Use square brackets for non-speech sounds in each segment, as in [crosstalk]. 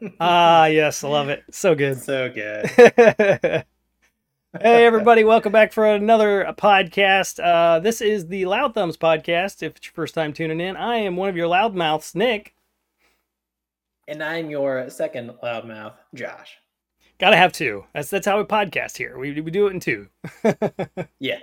[laughs] ah, yes, I love it. So good. So good. [laughs] hey everybody, welcome back for another podcast. Uh, this is the Loud Thumbs podcast. If it's your first time tuning in, I am one of your loudmouths, Nick. And I'm your second loudmouth, Josh. Gotta have two. That's that's how we podcast here. We we do it in two. [laughs] yeah.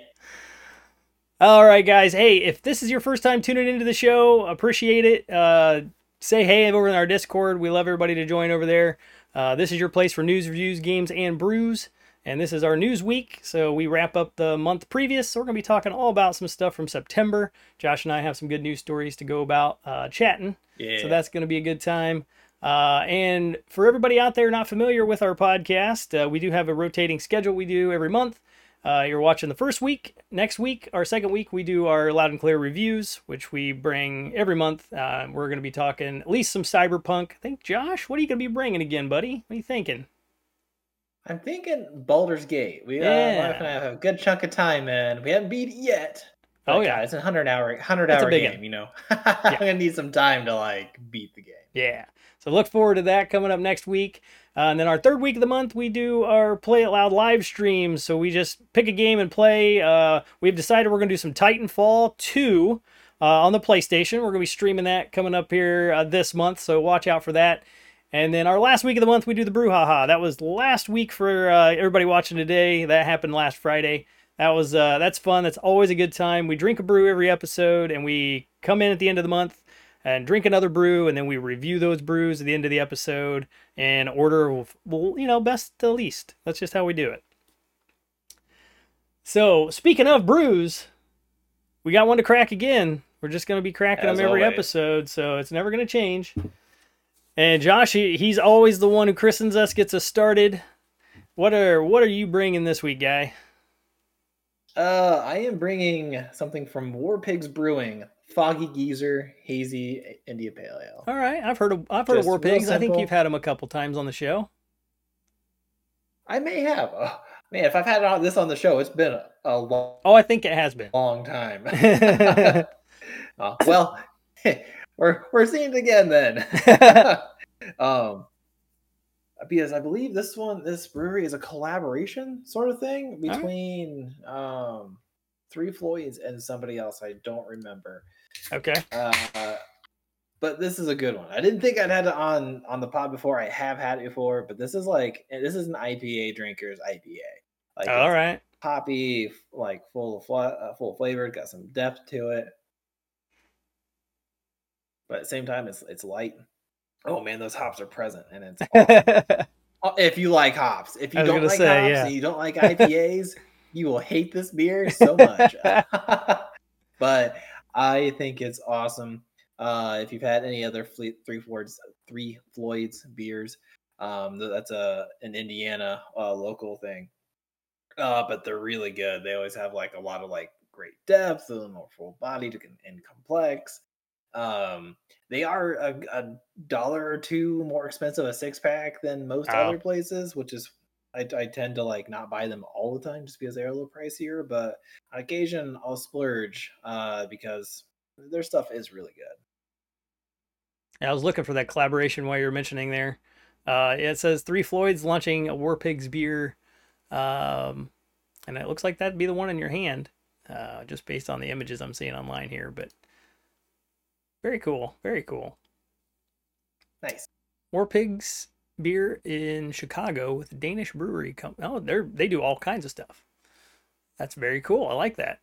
All right, guys. Hey, if this is your first time tuning into the show, appreciate it. Uh, say hey over in our Discord. We love everybody to join over there. Uh, this is your place for news, reviews, games, and brews. And this is our news week. So we wrap up the month previous. So we're going to be talking all about some stuff from September. Josh and I have some good news stories to go about uh, chatting. Yeah. So that's going to be a good time. Uh, and for everybody out there not familiar with our podcast, uh, we do have a rotating schedule we do every month. Uh, you're watching the first week. Next week, our second week, we do our loud and clear reviews, which we bring every month. Uh, we're going to be talking at least some cyberpunk. I think, Josh, what are you going to be bringing again, buddy? What are you thinking? I'm thinking Baldur's Gate. We uh, Yeah. I have a good chunk of time, and we haven't beat it yet. Oh, yeah. God, it's a hundred hour, hundred hour big game. You know, [laughs] I'm gonna need some time to like beat the game. Yeah. So look forward to that coming up next week. Uh, and then our third week of the month, we do our Play It Loud live streams. So we just pick a game and play. Uh, we've decided we're going to do some Titanfall 2 uh, on the PlayStation. We're going to be streaming that coming up here uh, this month. So watch out for that. And then our last week of the month, we do the Brouhaha. That was last week for uh, everybody watching today. That happened last Friday. That was uh, that's fun. That's always a good time. We drink a brew every episode, and we come in at the end of the month and drink another brew, and then we review those brews at the end of the episode and order, of- well, you know, best to least. That's just how we do it. So, speaking of brews, we got one to crack again. We're just going to be cracking As them every always. episode, so it's never going to change. And Josh, he, he's always the one who christens us, gets us started. What are what are you bringing this week, guy? Uh, I am bringing something from War Pigs Brewing, Foggy Geezer Hazy India Pale Ale. All right, I've heard of I've heard of War Pigs. I think you've had them a couple times on the show. I may have. Oh, man, if I've had this on the show, it's been a, a long, Oh, I think it has been. A [laughs] long time. Uh, [laughs] [laughs] well, we're we're seeing it again then. um, because I believe this one, this brewery is a collaboration sort of thing right. between um, Three Floyds and somebody else. I don't remember. okay. Uh, but this is a good one. I didn't think I'd had it on on the pod before. I have had it before, but this is like this is an IPA drinker's IPA. Like All right. hoppy, like full of uh, full flavored, got some depth to it. But at the same time, it's it's light. Oh man, those hops are present, and it's awesome. [laughs] Uh, if you like hops. If you don't like say, hops yeah. and you don't like [laughs] IPAs, you will hate this beer so much. [laughs] [laughs] but I think it's awesome. Uh, if you've had any other Fle- Three Floyds, Three Floyds beers, um, that's a an Indiana uh, local thing. Uh, but they're really good. They always have like a lot of like great depth, a little more full bodied and, and complex. Um, they are a, a dollar or two more expensive a six pack than most other places, which is I, I tend to like not buy them all the time just because they're a little pricier. But on occasion, I'll splurge uh, because their stuff is really good. I was looking for that collaboration while you were mentioning there. Uh, it says Three Floyds launching a War Pigs beer, um, and it looks like that'd be the one in your hand, uh, just based on the images I'm seeing online here. But very cool, very cool. Nice. War Pigs beer in Chicago with a Danish brewery. Com- oh, they're they do all kinds of stuff. That's very cool. I like that.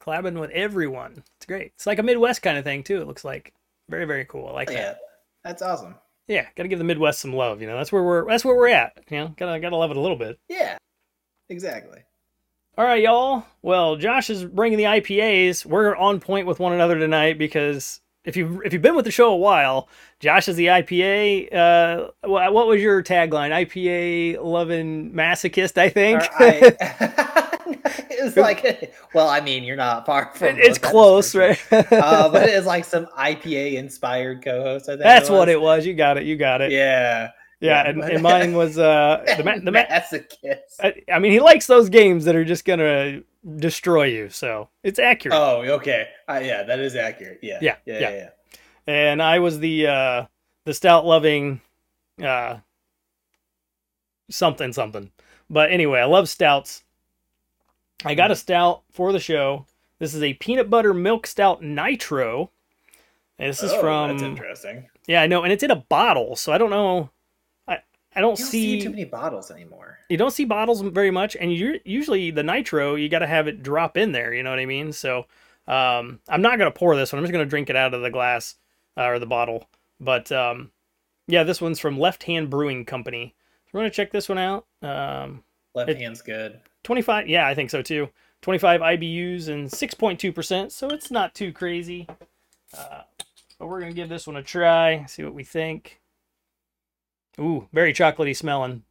Collabing with everyone. It's great. It's like a Midwest kind of thing too. It looks like very very cool. I like oh, that. Yeah, that's awesome. Yeah, gotta give the Midwest some love. You know, that's where we're that's where we're at. You know, gotta gotta love it a little bit. Yeah, exactly. All right, y'all. Well, Josh is bringing the IPAs. We're on point with one another tonight because if you if you've been with the show a while, Josh is the IPA. Uh, wha- what was your tagline? IPA loving masochist, I think. I- [laughs] [laughs] it's like, well, I mean, you're not far from. it's close, right? uh, but [laughs] it's like some IPA inspired co-host. I think That's what it was. You got it. You got it. Yeah, Yeah, yeah, and, and mine was uh the ma- the ma- [laughs] masochist. I, I mean, he likes those games that are just gonna destroy you. So it's accurate. Oh, okay. Uh, yeah, that is accurate. Yeah, Yeah, yeah, yeah. yeah. yeah. and I was the uh the stout loving uh, something something. But anyway, I love stouts. I got a stout for the show. This is a peanut butter milk stout nitro. And this is Oh, from That's interesting. yeah, I know, and it's in a bottle, so I don't know. I don't You don't see, see too many bottles anymore. you don't see bottles very much, and you usually the nitro you got to have it drop in there. You know what I mean? So um, I'm not gonna pour this one. I'm just gonna drink it out of the glass uh, or the bottle. But um, yeah, this one's from Left Hand Brewing Company. So we're gonna check this one out. Um, Left It- hand's good. 25, yeah, I think so too. 25 IBUs and 6.2%, so it's not too crazy. Uh, but we're gonna give this one a try, see what we think. Ooh, very chocolatey smelling.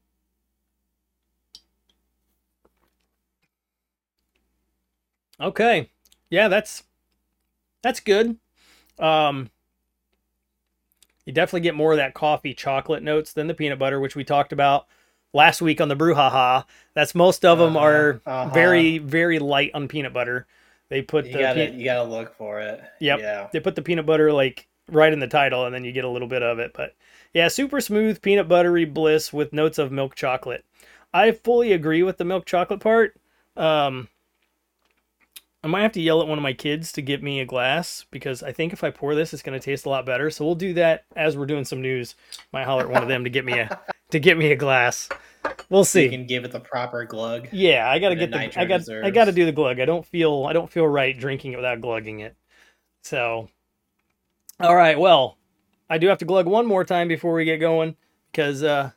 Okay, yeah, that's that's good. Um, you definitely get more of that coffee chocolate notes than the peanut butter, which we talked about last week on the brouhaha. That's most of them Uh-huh, are uh-huh. very very light on peanut butter. They put You the gotta pe- you gotta look for it. Yep. Yeah. they put the peanut butter like right in the title, and then you get a little bit of it. But yeah, super smooth peanut buttery bliss with notes of milk chocolate. I fully agree with the milk chocolate part. Um, I might have to yell at one of my kids to get me a glass because I think if I pour this, it's going to taste a lot better. So we'll do that as we're doing some news. Might holler at one of them to get me a [laughs] to get me a glass. We'll see. You can give it the proper glug. Yeah, I gotta get the I got I gotta do the glug. I don't feel I don't feel right drinking it without glugging it. So, all right. Well, I do have to glug one more time before we get going because uh,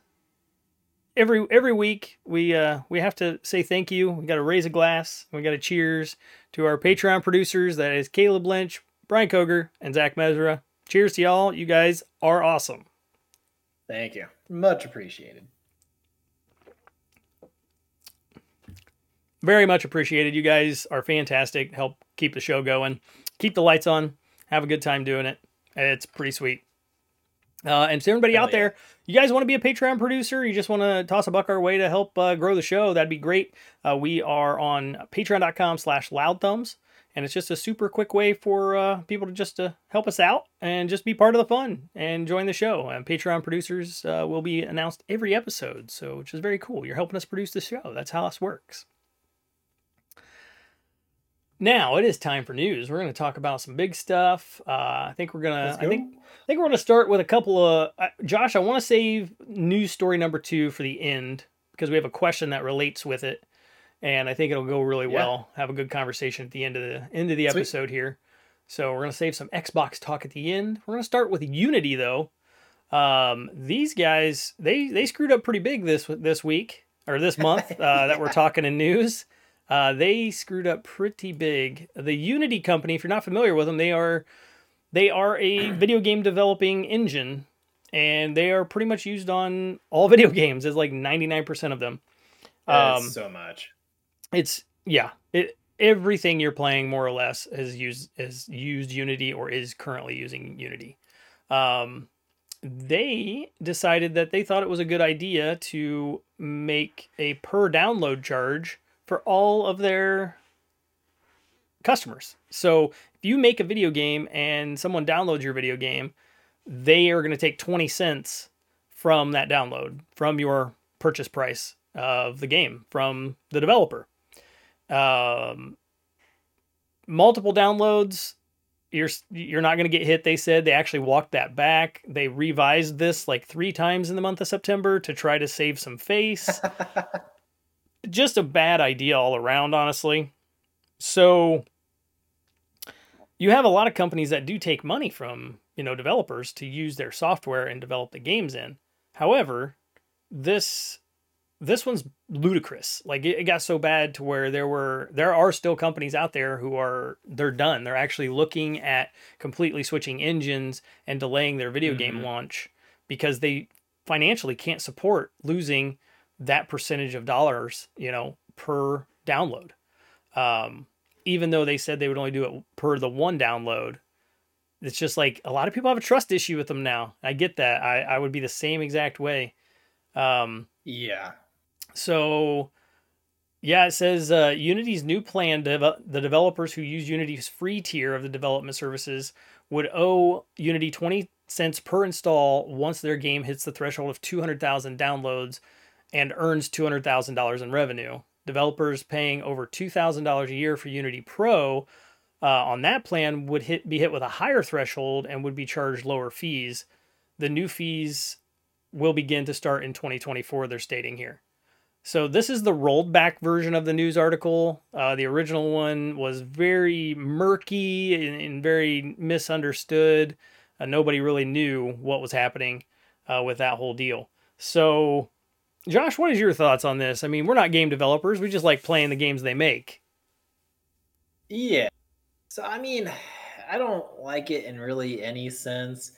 every every week we uh, we have to say thank you. We got to raise a glass. We got to cheers to our Patreon producers. That is Caleb Lynch, Brian Koger, and Zach Mesra. Cheers to y'all. You guys are awesome. Thank you. Much appreciated. very much appreciated. You guys are fantastic. Help keep the show going. Keep the lights on. Have a good time doing it. It's pretty sweet. Uh, and to everybody Hell out there, you guys want to be a Patreon producer? You just want to toss a buck our way to help uh, grow the show? That'd be great. Uh, we are on patreon.com slash loudthumbs. And it's just a super quick way for uh, people to just to help us out and just be part of the fun and join the show. And Patreon producers uh, will be announced every episode, so which is very cool. You're helping us produce the show. That's how this works. Now it is time for news. We're going to talk about some big stuff. Uh, I think we're gonna. I think. I think we're going to start with a couple of. Uh, Josh, I want to save news story number two for the end because we have a question that relates with it, and I think it'll go really Yeah. well. Have a good conversation at the end of the end of the Sweet. episode here. So we're going to save some Xbox talk at the end. We're going to start with Unity though. Um, these guys they they screwed up pretty big this this week or this month [laughs] uh, that we're talking in news. Uh, they screwed up pretty big. The Unity company, if you're not familiar with them, they are they are a [clears throat] video game developing engine, and they are pretty much used on all [laughs] video games. It's like 99% of them. That's Um, so much. it's yeah, it everything you're playing more or less has used has used Unity or is currently using Unity. Um, they decided that they thought it was a good idea to make a per download charge for all of their customers. So if you make a video game and someone downloads your video game, they are going to take 20 cents from that download, from your purchase price of the game from the developer. Um, multiple downloads, you're you're not going to get hit. They said they actually walked that back. They revised this like three times in the month of September to try to save some face. [laughs] Just a bad idea all around, honestly. So you have a lot of companies that do take money from you know developers to use their software and develop the games in. However, this this one's ludicrous. Like it, it got so bad to where there were there are still companies out there who are they're done. They're actually looking at completely switching engines and delaying their video game Mhm. launch because they financially can't support losing that percentage of dollars, you know, per download. Um, even though they said they would only do it per the one download, it's just like a lot of people have a trust issue with them now. I get that. I, I would be the same exact way. Um, yeah. so, yeah, it says uh, Unity's new plan, dev- the developers who use Unity's free tier of the development services would owe Unity 20 cents per install once their game hits the threshold of 200,000 downloads and earns $200,000 in revenue. Developers paying over $2,000 a year for Unity Pro uh, on that plan would hit be hit with a higher threshold and would be charged lower fees. The new fees will begin to start in 2024. They're stating here. So this is the rolled back version of the news article. Uh, the original one was very murky and, and very misunderstood. Uh, nobody really knew what was happening uh, with that whole deal. So, Josh, what is your thoughts on this? I mean, we're not game developers. We just like playing the games they make. Yeah. So I mean, I don't like it in really any sense,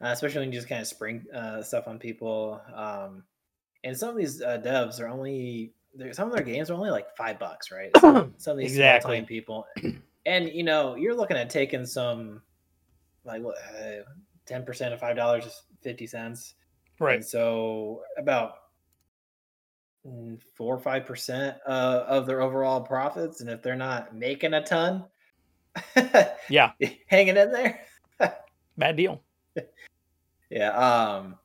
uh, especially when you just kind of spring uh, stuff on people. Um, and some of these uh, devs are only some of their games are only like five bucks, right? Some, [clears throat] some of these Exactly. time people, and you know, you're looking at taking some like what uh, ten percent of five dollars is fifty cents, and so about four or five percent uh, of their overall profits, and if they're not making a ton, [laughs] Yeah. hanging in there. [laughs] Bad deal. Yeah, um,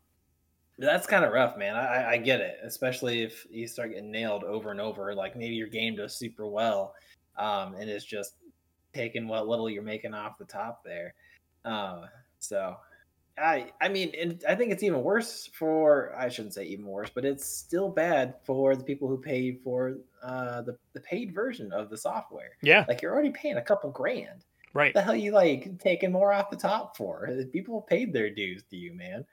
that's kind of rough, man. I, I- I get it, especially if you start getting nailed over and over. Like maybe your game does super well, um, and it's just taking what little you're making off the top there. Uh, so, I I mean, and I think it's even worse for I shouldn't say even worse, but it's still bad for the people who paid for uh, the the paid version of the software. Yeah. Like you're already paying a couple grand Right. the hell you like taking more off the top for? People paid their dues to you, man.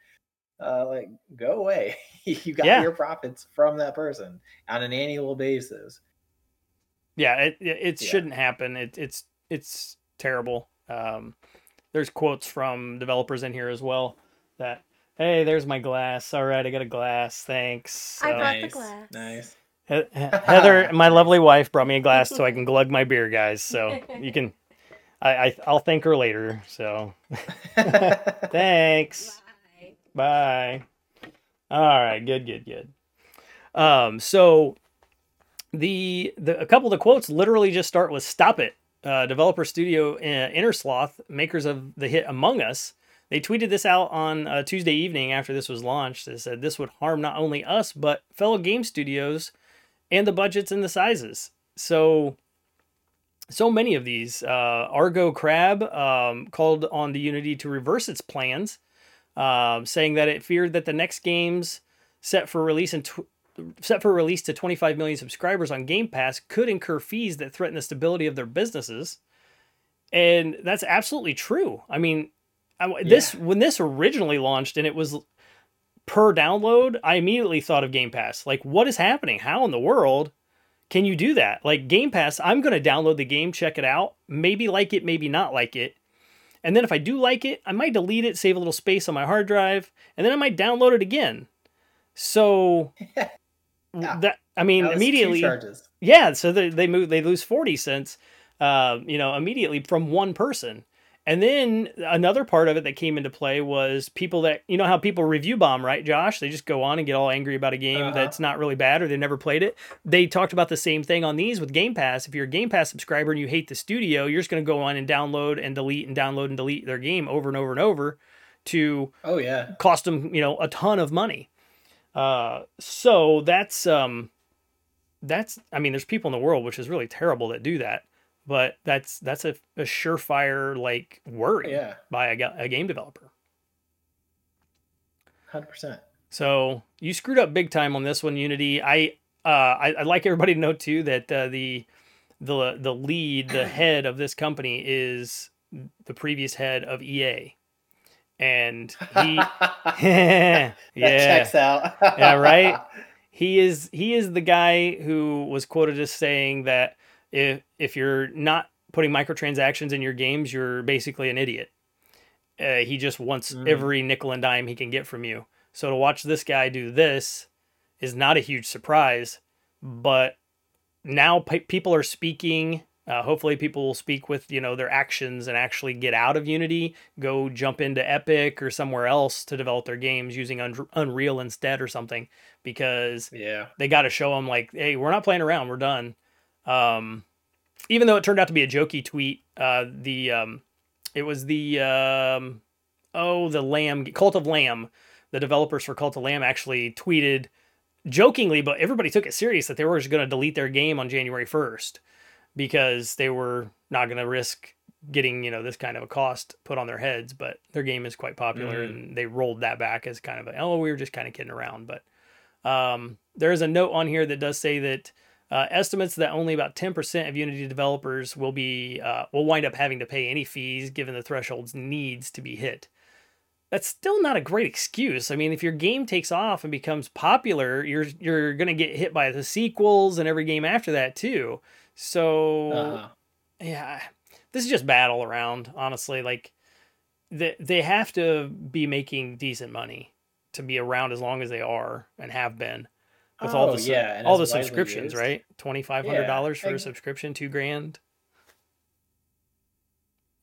Uh, like go away. [laughs] you got Yeah. your profits from that person on an annual basis. Yeah. It it, it Yeah. shouldn't happen. It, it's it's terrible. Um, there's quotes from developers in here as well that hey, there's my glass. All right, I got a glass. Thanks. I So- brought the nice, glass. nice. He- He- Heather, [laughs] my lovely wife, brought me a glass so I can glug my beer, guys. So you can, I, I I'll thank her later. So [laughs] thanks. Bye. Bye. All right, good, good, good. Um, so the the a couple of the quotes literally just start with "Stop it." Uh, developer studio uh, Innersloth, makers of the hit Among Us, they tweeted this out on uh, Tuesday evening after this was launched. They said this would harm not only us but fellow game studios and the budgets and the sizes. So so many of these. Uh, Aggro Crab um, called on the Unity to reverse its plans um, saying that it feared that the next games set for release in set for release to 25 million subscribers on Game Pass could incur fees that threaten the stability of their businesses. And that's absolutely true. I mean, I, this when this originally launched and it was per download, I immediately thought of Game Pass. Like, what is happening? How in the world can you do that? Like Game Pass, I'm going to download the game, check it out, maybe like it, maybe not like it. And then if I do like it, I might delete it, save a little space on my hard drive, and then I might download it again. So [laughs] Yeah. that I mean two immediately yeah, so they they move they lose 40 cents uh, you know, immediately from one person. And then another part of it that came into play was people that you know how people review bomb, right, Josh? They just go on and get all angry about a game Uh-huh. that's not really bad or they never played it. They talked about the same thing on these with Game Pass. If you're a Game Pass subscriber and you hate the studio, you're just going to go on and download and delete and download and delete their game over and over and over to Oh yeah. cost them you know a ton of money uh so that's um that's i mean there's people in the world which is really terrible that do that but that's that's a, a surefire like worry Yeah. by a, a game developer Hundred percent. so you screwed up big time on this one unity i uh I, i'd like everybody to know too that uh, the the the lead the [clears throat] head of this company is the previous head of ea and [laughs] he [laughs] yeah That checks out. Yeah, right? [laughs] he is he is the guy who was quoted as saying that if if you're not putting microtransactions in your games, you're basically an idiot. Uh, he just wants Mhm. every nickel and dime he can get from you. So to watch this guy do this is not a huge surprise, but now pe- people are speaking. Uh, hopefully, people will speak with you know their actions and actually get out of Unity, go jump into Epic or somewhere else to develop their games using Un- Unreal instead or something, because Yeah. they got to show them like, hey, we're not playing around, we're done. Um, even though it turned out to be a jokey tweet, uh, the um, it was the um, oh the Lamb Cult of Lamb, the developers for Cult of Lamb actually tweeted jokingly, but everybody took it serious that they were just going to delete their game on January first because they were not going to risk getting you know this kind of a cost put on their heads. But their game is quite popular, mm. and they rolled that back as kind of a oh we were just kind of kidding around. But um, there is a note on here that does say that. Uh, estimates that only about 10% of Unity developers will be uh, will wind up having to pay any fees given the thresholds needs to be hit that's still not a great excuse. I mean, if your game takes off and becomes popular, you're you're gonna get hit by the sequels and every game after that too. So uh-huh. yeah, this is just bad all around. Honestly, like they they have to be making decent money to be around as long as they are and have been with oh, all the yeah, all the subscriptions, used. right? Twenty five hundred dollars yeah, for a subscription, two grand.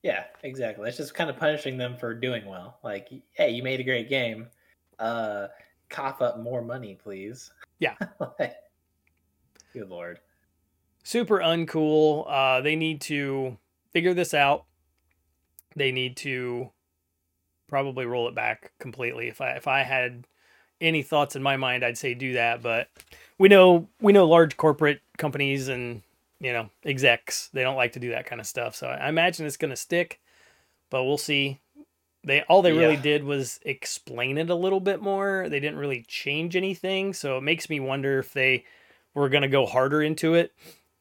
Yeah, exactly. It's just kind of punishing them for doing well. Like, hey, you made a great game. Uh, cough up more money, please. Yeah. [laughs] like, good lord. Super uncool. Uh, they need to figure this out. They need to probably roll it back completely. If I if I had any thoughts in my mind, I'd say do that. But we know we know large corporate companies and you know, execs. They don't like to do that kind of stuff. So I imagine it's going to stick, but we'll see. They all they yeah. really did was explain it a little bit more. They didn't really change anything, so it makes me wonder if they were going to go harder into it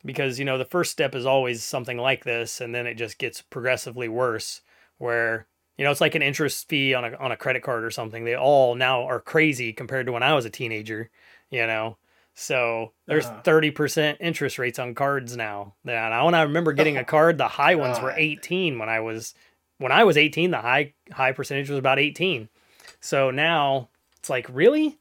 because you know the first step is always something like this and then it just gets progressively worse where you know it's like an interest fee on a on a credit card or something. They all now are crazy compared to when I was a teenager, you know. So there's uh-huh. 30% interest rates on cards now. And I when I remember getting a card, the high ones were 18 when I was when I was 18, the high high percentage was about 18. So now it's like, really?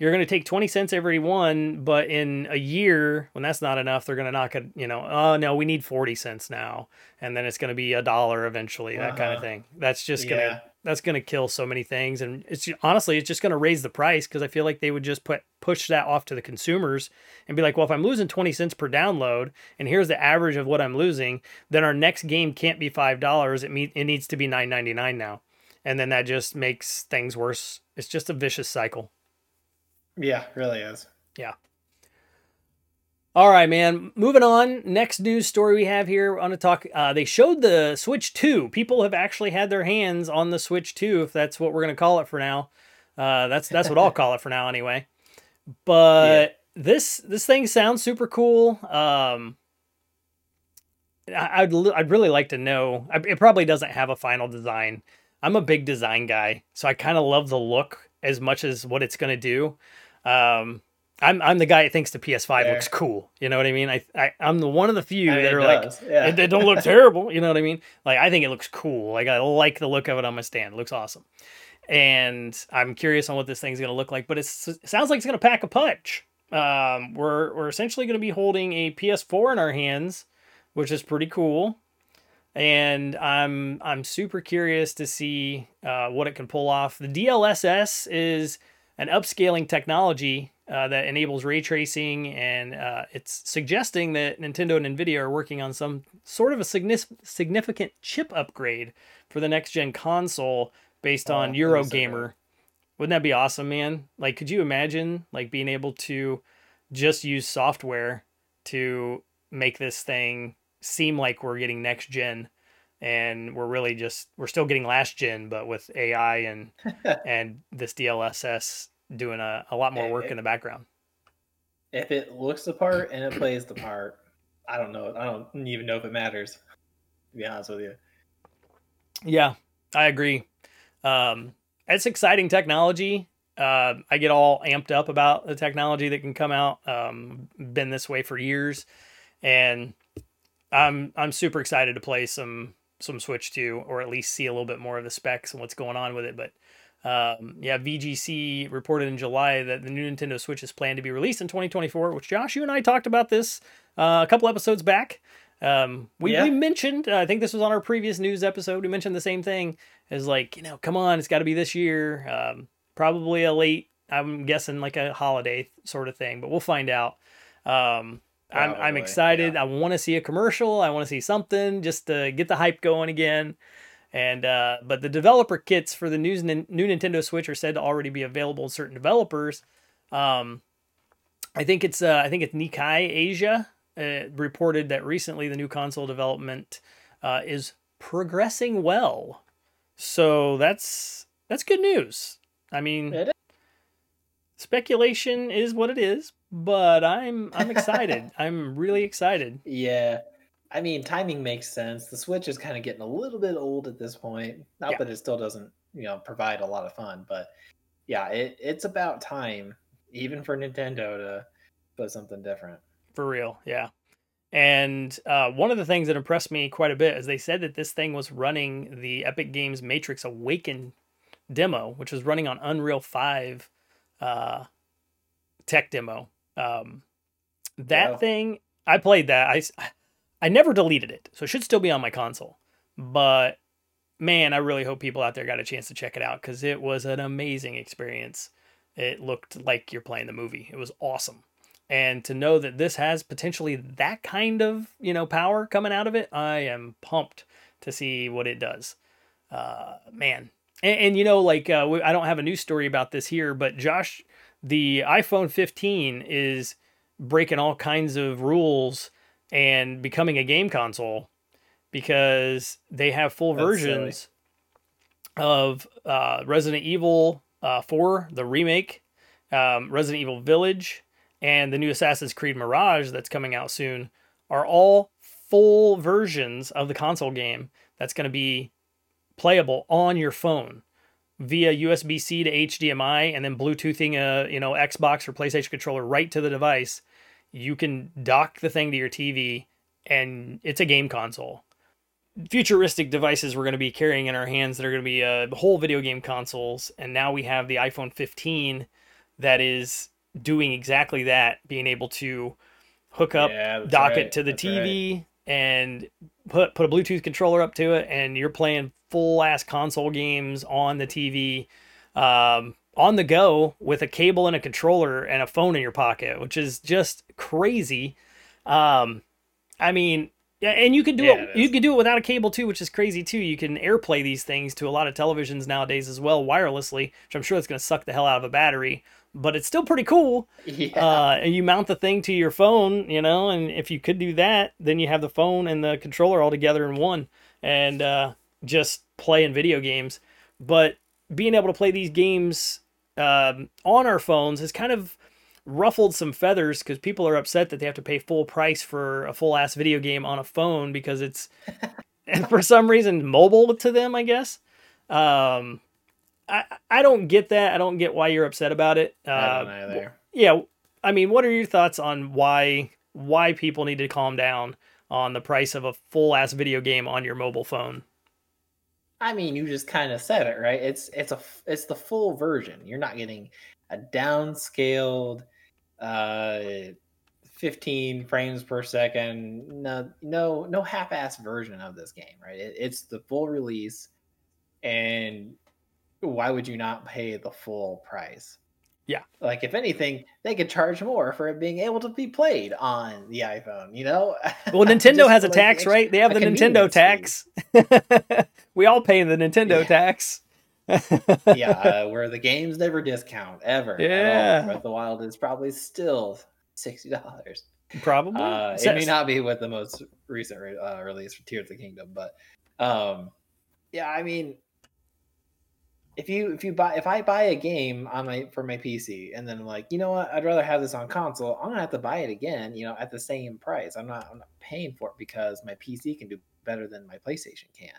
You're going to take 20 cents every one, but in a year, when that's not enough, they're going to knock it, you know, oh no, we need 40 cents now. And then it's going to be a dollar eventually, that uh-huh. kind of thing. That's just going to that's going to kill so many things and it's honestly it's just going to raise the price because i feel like they would just put push that off to the consumers and be like well if i'm losing 20 cents per download and here's the average of what i'm losing then our next game can't be five dollars it, me- it needs to be 9.99 now and then that just makes things worse it's just a vicious cycle yeah really is yeah all right, man. Moving on. Next news story we have here. I want to talk. Uh, they showed the Switch 2. People have actually had their hands on the Switch 2, if that's what we're going to call it for now. Uh, that's that's what I'll call it for now, anyway. But yeah. this this thing sounds super cool. Um, I, would I'd really like to know. It probably doesn't have a final design. I'm a big design guy, so I kind of love the look as much as what it's going to do. Um, I'm I'm the guy that thinks the PS5 there. looks cool. You know what I mean? I, I am the one of the few I mean, that are like yeah. it, it, don't look terrible. You know what I mean? Like I think it looks cool. Like I like the look of it on my stand. It looks awesome. And I'm curious on what this thing's gonna look like. But it sounds like it's gonna pack a punch. Um, we're we're essentially gonna be holding a PS4 in our hands, which is pretty cool. And I'm I'm super curious to see uh, what it can pull off. The DLSS is an upscaling technology uh, that enables ray tracing, and uh, it's suggesting that Nintendo and Nvidia are working on some sort of a significant chip upgrade for the next gen console based oh, on Eurogamer. Wouldn't that be awesome, man? Like, could you imagine like being able to just use software to make this thing seem like we're getting next gen? and we're really just we're still getting last gen but with ai and [laughs] and this dlss doing a, a lot more work in the background. If it looks the part and it plays the part, I don't know. I don't even know if it matters. To be honest with you. Yeah, I agree. Um, it's exciting technology. Uh, I get all amped up about the technology that can come out. Um, been this way for years, and I'm I'm super excited to play some some Switch 2, or at least see a little bit more of the specs and what's going on with it. But um, yeah, VGC reported in July that the new Nintendo Switch is planned to be released in 2024, which Josh, you and I talked about this uh, a couple episodes back. Um, we, yeah. we mentioned, uh, I think this was on our previous news episode, we mentioned the same thing as like, you know, come on, it's got to be this year. Um, probably a late, I'm guessing like a holiday sort of thing, but we'll find out. Um, I'm, I'm excited. Yeah. I want to see a commercial. I want to see something just to get the hype going again. And uh, but the developer kits for the new new Nintendo Switch are said to already be available to certain developers. Um, I think it's uh, I think it's Nikkei Asia uh, reported that recently the new console development uh, is progressing well. So that's that's good news. I mean, speculation is what it is, but I'm I'm excited. [laughs] I'm really excited. Yeah. I mean, timing makes sense. The Switch is kind of getting a little bit old at this point. Not yeah. that it still doesn't, you know, provide a lot of fun, but yeah, it, it's about time, even for Nintendo, to put something different. For real, yeah. And uh, one of the things that impressed me quite a bit is they said that this thing was running the Epic Games Matrix Awaken demo, which was running on Unreal 5 uh, tech demo. Um, that wow. thing, I played that. I, I never deleted it, so it should still be on my console. But man, I really hope people out there got a chance to check it out because it was an amazing experience. It looked like you're playing the movie. It was awesome. And to know that this has potentially that kind of, you know, power coming out of it, I am pumped to see what it does. Uh, man. And, and, you know, like, uh, I don't have a news story about this here, but Josh, the iPhone 15 is breaking all kinds of rules and becoming a game console because they have full That's versions silly. of uh, Resident Evil uh, 4, the remake, um, Resident Evil Village, and the new Assassin's Creed Mirage that's coming out soon are all full versions of the console game that's going to be playable on your phone via USB-C to HDMI and then Bluetoothing a you know Xbox or PlayStation controller right to the device you can dock the thing to your TV and it's a game console. Futuristic devices we're going to be carrying in our hands that are going to be uh, whole video game consoles. And now we have the iPhone 15 that is doing exactly that, being able to hook up, yeah, dock right. it to the that's TV, right. and put put a Bluetooth controller up to it, and you're playing full ass console games on the TV. Um, on the go with a cable and a controller and a phone in your pocket, which is just crazy. Um, I mean, yeah, and you can do yeah, it. it you can do it without a cable too, which is crazy too. You can AirPlay these things to a lot of televisions nowadays as well, wirelessly, which I'm sure it's going to suck the hell out of a battery, but it's still pretty cool. [laughs] Yeah. Uh, and you mount the thing to your phone, you know, and if you could do that, then you have the phone and the controller all together in one, and uh, just playing video games. But being able to play these games um, on our phones has kind of ruffled some feathers because people are upset that they have to pay full price for a full ass video game on a phone because it's [laughs] for some reason mobile to them, I guess. Um, I I don't get that. I don't get why you're upset about it. Uh, I don't uh, either. Yeah, I mean, what are your thoughts on why why people need to calm down on the price of a full ass video game on your mobile phone? I mean, you just kind of said it, right? It's it's a it's the full version. You're not getting a downscaled uh 15 frames per second no no no half-ass version of this game right? It, it's the full release and why would you not pay the full price? Yeah. Like if anything they could charge more for it being able to be played on the iphone you know? Well [laughs] nintendo has a like tax right? They have the nintendo tax [laughs] we all pay the nintendo yeah. tax [laughs] yeah, [laughs] uh, where the games never discount ever. Yeah, Breath of the Wild is probably still sixty dollars. Probably. Uh, it may not be with the most recent re- uh, release for Tears of the Kingdom, but um, yeah, I mean, if you if you buy if I buy a game on my for my PC and then I'm like, you know what, I'd rather have this on console. I'm gonna have to buy it again, you know, at the same price. I'm not I'm not paying for it because my PC can do better than my PlayStation can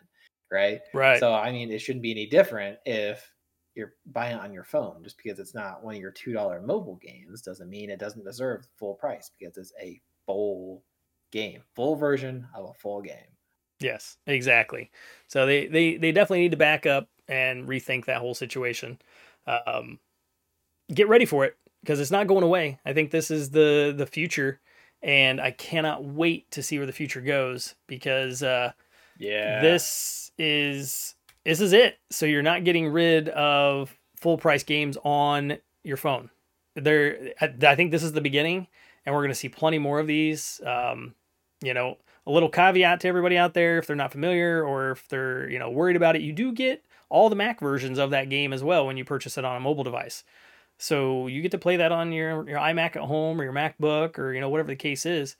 right? Right. So I mean, it shouldn't be any different if you're buying it on your phone. Just because it's not one of your two dollar mobile games doesn't mean it doesn't deserve full price because it's a full game, full version of a full game. Yes, exactly. So they they they definitely need to back up and rethink that whole situation. Um, get ready for it because it's not going away. I think this is the the future, and I cannot wait to see where the future goes because uh, yeah, this is this is it. So you're not getting rid of full price games on your phone. There, I, think this is the beginning, and we're going to see plenty more of these. Um, you know, a little caveat to everybody out there if they're not familiar or if they're you know worried about it, you do get all the Mac versions of that game as well when you purchase it on a mobile device. So you get to play that on your your iMac at home or your MacBook or you know whatever the case is.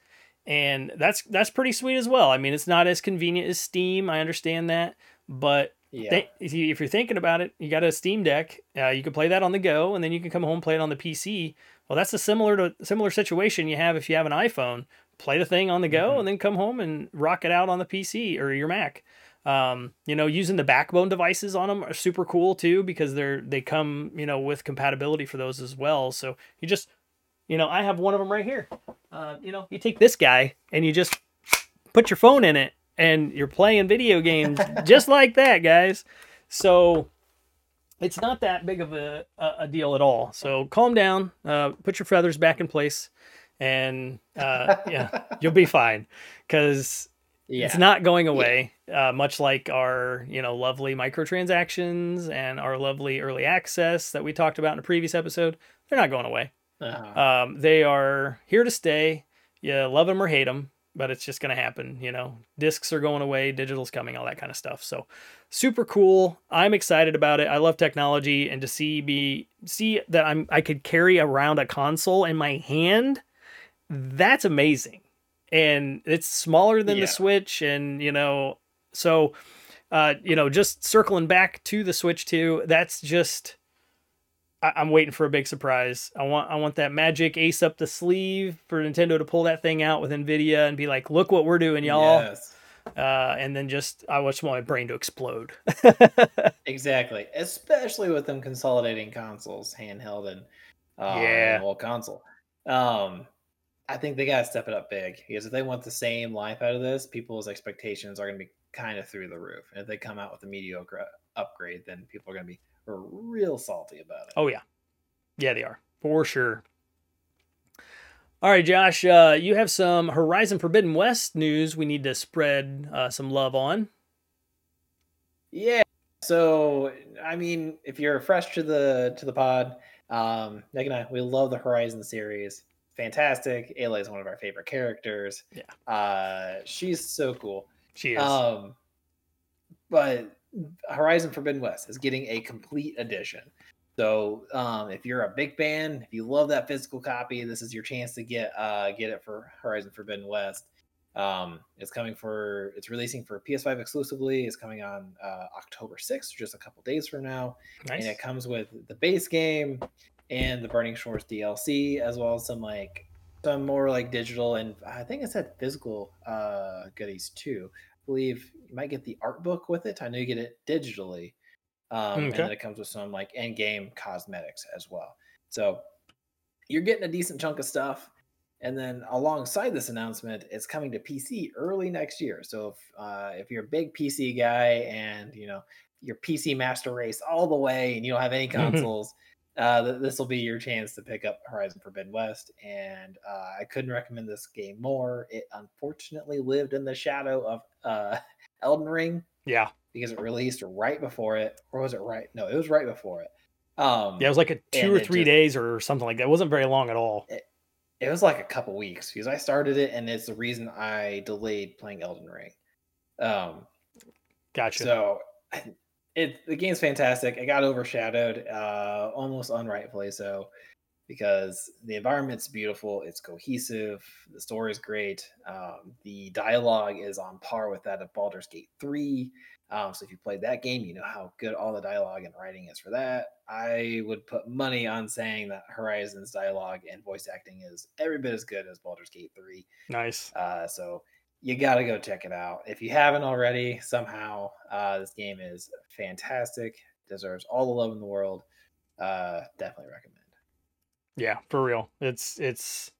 And that's that's pretty sweet as well. I mean, it's not as convenient as Steam. I understand that, but yeah. Th- if, you, are thinking about it, you got a Steam Deck. Uh, you can play that on the go, and then you can come home and play it on the PC. Well, that's a similar to similar situation you have if you have an iPhone. Play the thing on the go, mm-hmm. and then come home and rock it out on the PC or your Mac. Um, you know, using the backbone devices on them are super cool too because they're they come you know with compatibility for those as well. So you just, you know, I have one of them right here. Uh, you know, you take this guy and you just put your phone in it and you're playing video games [laughs] just like that, guys. So it's not that big of a, a deal at all. So calm down, uh, put your feathers back in place, and uh, yeah, you'll be fine because yeah. it's not going away. Uh, much like our you know lovely microtransactions and our lovely early access that we talked about in a previous episode, they're not going away. Uh-huh. Um, they are here to stay. You love them or hate them but it's just going to happen. You know, discs are going away, digital's coming, all that kind of stuff. So super cool. I'm excited about it. I love technology and to see me see that I'm I could carry around a console in my hand. That's amazing. And it's smaller than yeah. the Switch and you know, so uh you know, just circling back to the Switch 2, that's just I, am waiting for a big surprise. I want I want that magic ace up the sleeve for Nintendo to pull that thing out with Nvidia and be like, look what we're doing, y'all. Yes. Uh, and then just I just want my brain to explode. [laughs] exactly, especially with them consolidating consoles, handheld and uh, yeah, whole console. Um, I think they gotta step it up big because if they want the same life out of this, people's expectations are gonna be kind of through the roof. And if they come out with a mediocre upgrade, then people are gonna be are real salty about it. Oh yeah, yeah they are for sure. All right, Josh, uh, you have some Horizon Forbidden West news we need to spread uh, some love on. Yeah. So, I mean, if you're fresh to the to the pod, um, Meg and I, we love the Horizon series. Fantastic. Ayla is one of our favorite characters. Yeah. Uh, she's so cool. She is. Um, but Horizon Forbidden West is getting a complete edition. So um, if you're a big fan, if you love that physical copy, this is your chance to get uh, get it for Horizon Forbidden West. Um, it's coming for it's releasing for PS5 exclusively. It's coming on uh, October 6th, just a couple days from now. Nice. And it comes with the base game and the Burning Shores DLC, as well as some like some more like digital and I think it said physical uh, goodies too believe you might get the art book with it. I know you get it digitally. Um, okay. And then it comes with some like end game cosmetics as well. So you're getting a decent chunk of stuff. And then alongside this announcement, it's coming to PC early next year. So if uh, if you're a big PC guy and you know your PC master race all the way and you don't have any [laughs] consoles, uh, this will be your chance to pick up Horizon Forbidden West. And uh, I couldn't recommend this game more. It unfortunately lived in the shadow of uh, [laughs] Elden Ring. Yeah. Because it released right before it. Or was it right? No, it was right before it. Um, yeah, it was like a two or three just, days or something like that. It wasn't very long at all. It, it was like a couple weeks because I started it and it's the reason I delayed playing Elden Ring. Um, gotcha. So it the game's fantastic. It got overshadowed, uh, almost unrightfully so, because the environment's beautiful. It's cohesive. The story is great. Um, the dialogue is on par with that of Baldur's Gate three. Um, so if you played that game, you know how good all the dialogue and writing is for that. I would put money on saying that Horizon's dialogue and voice acting is every bit as good as Baldur's Gate three. Nice. Uh, so you got to go check it out. If you haven't already, somehow, uh, this game is fantastic, deserves all the love in the world. Uh, definitely recommend. Yeah, for real. It's it's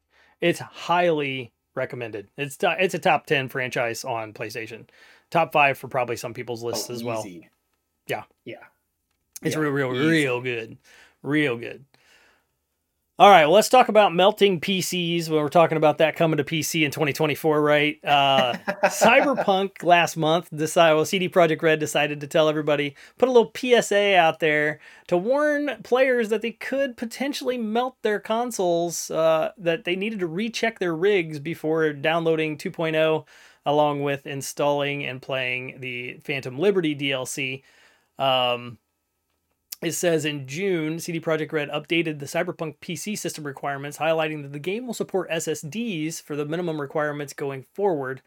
it's highly recommended. It's it's a top 10 franchise on PlayStation. Top 5 for probably some people's lists oh, as well. Yeah. Yeah. It's yeah, real real easy. real good. Real good. All right, well, let's talk about melting PCs. When we're talking about that coming to PC in 2024, right? Uh, [laughs] Cyberpunk last month, decided, well, CD Projekt Red decided to tell everybody, put a little PSA out there to warn players that they could potentially melt their consoles, uh, that they needed to recheck their rigs before downloading 2.0 along with installing and playing the Phantom Liberty DLC. Um, it says in June, CD Projekt Red updated the Cyberpunk PC system requirements, highlighting that the game will support SSDs for the minimum requirements going forward.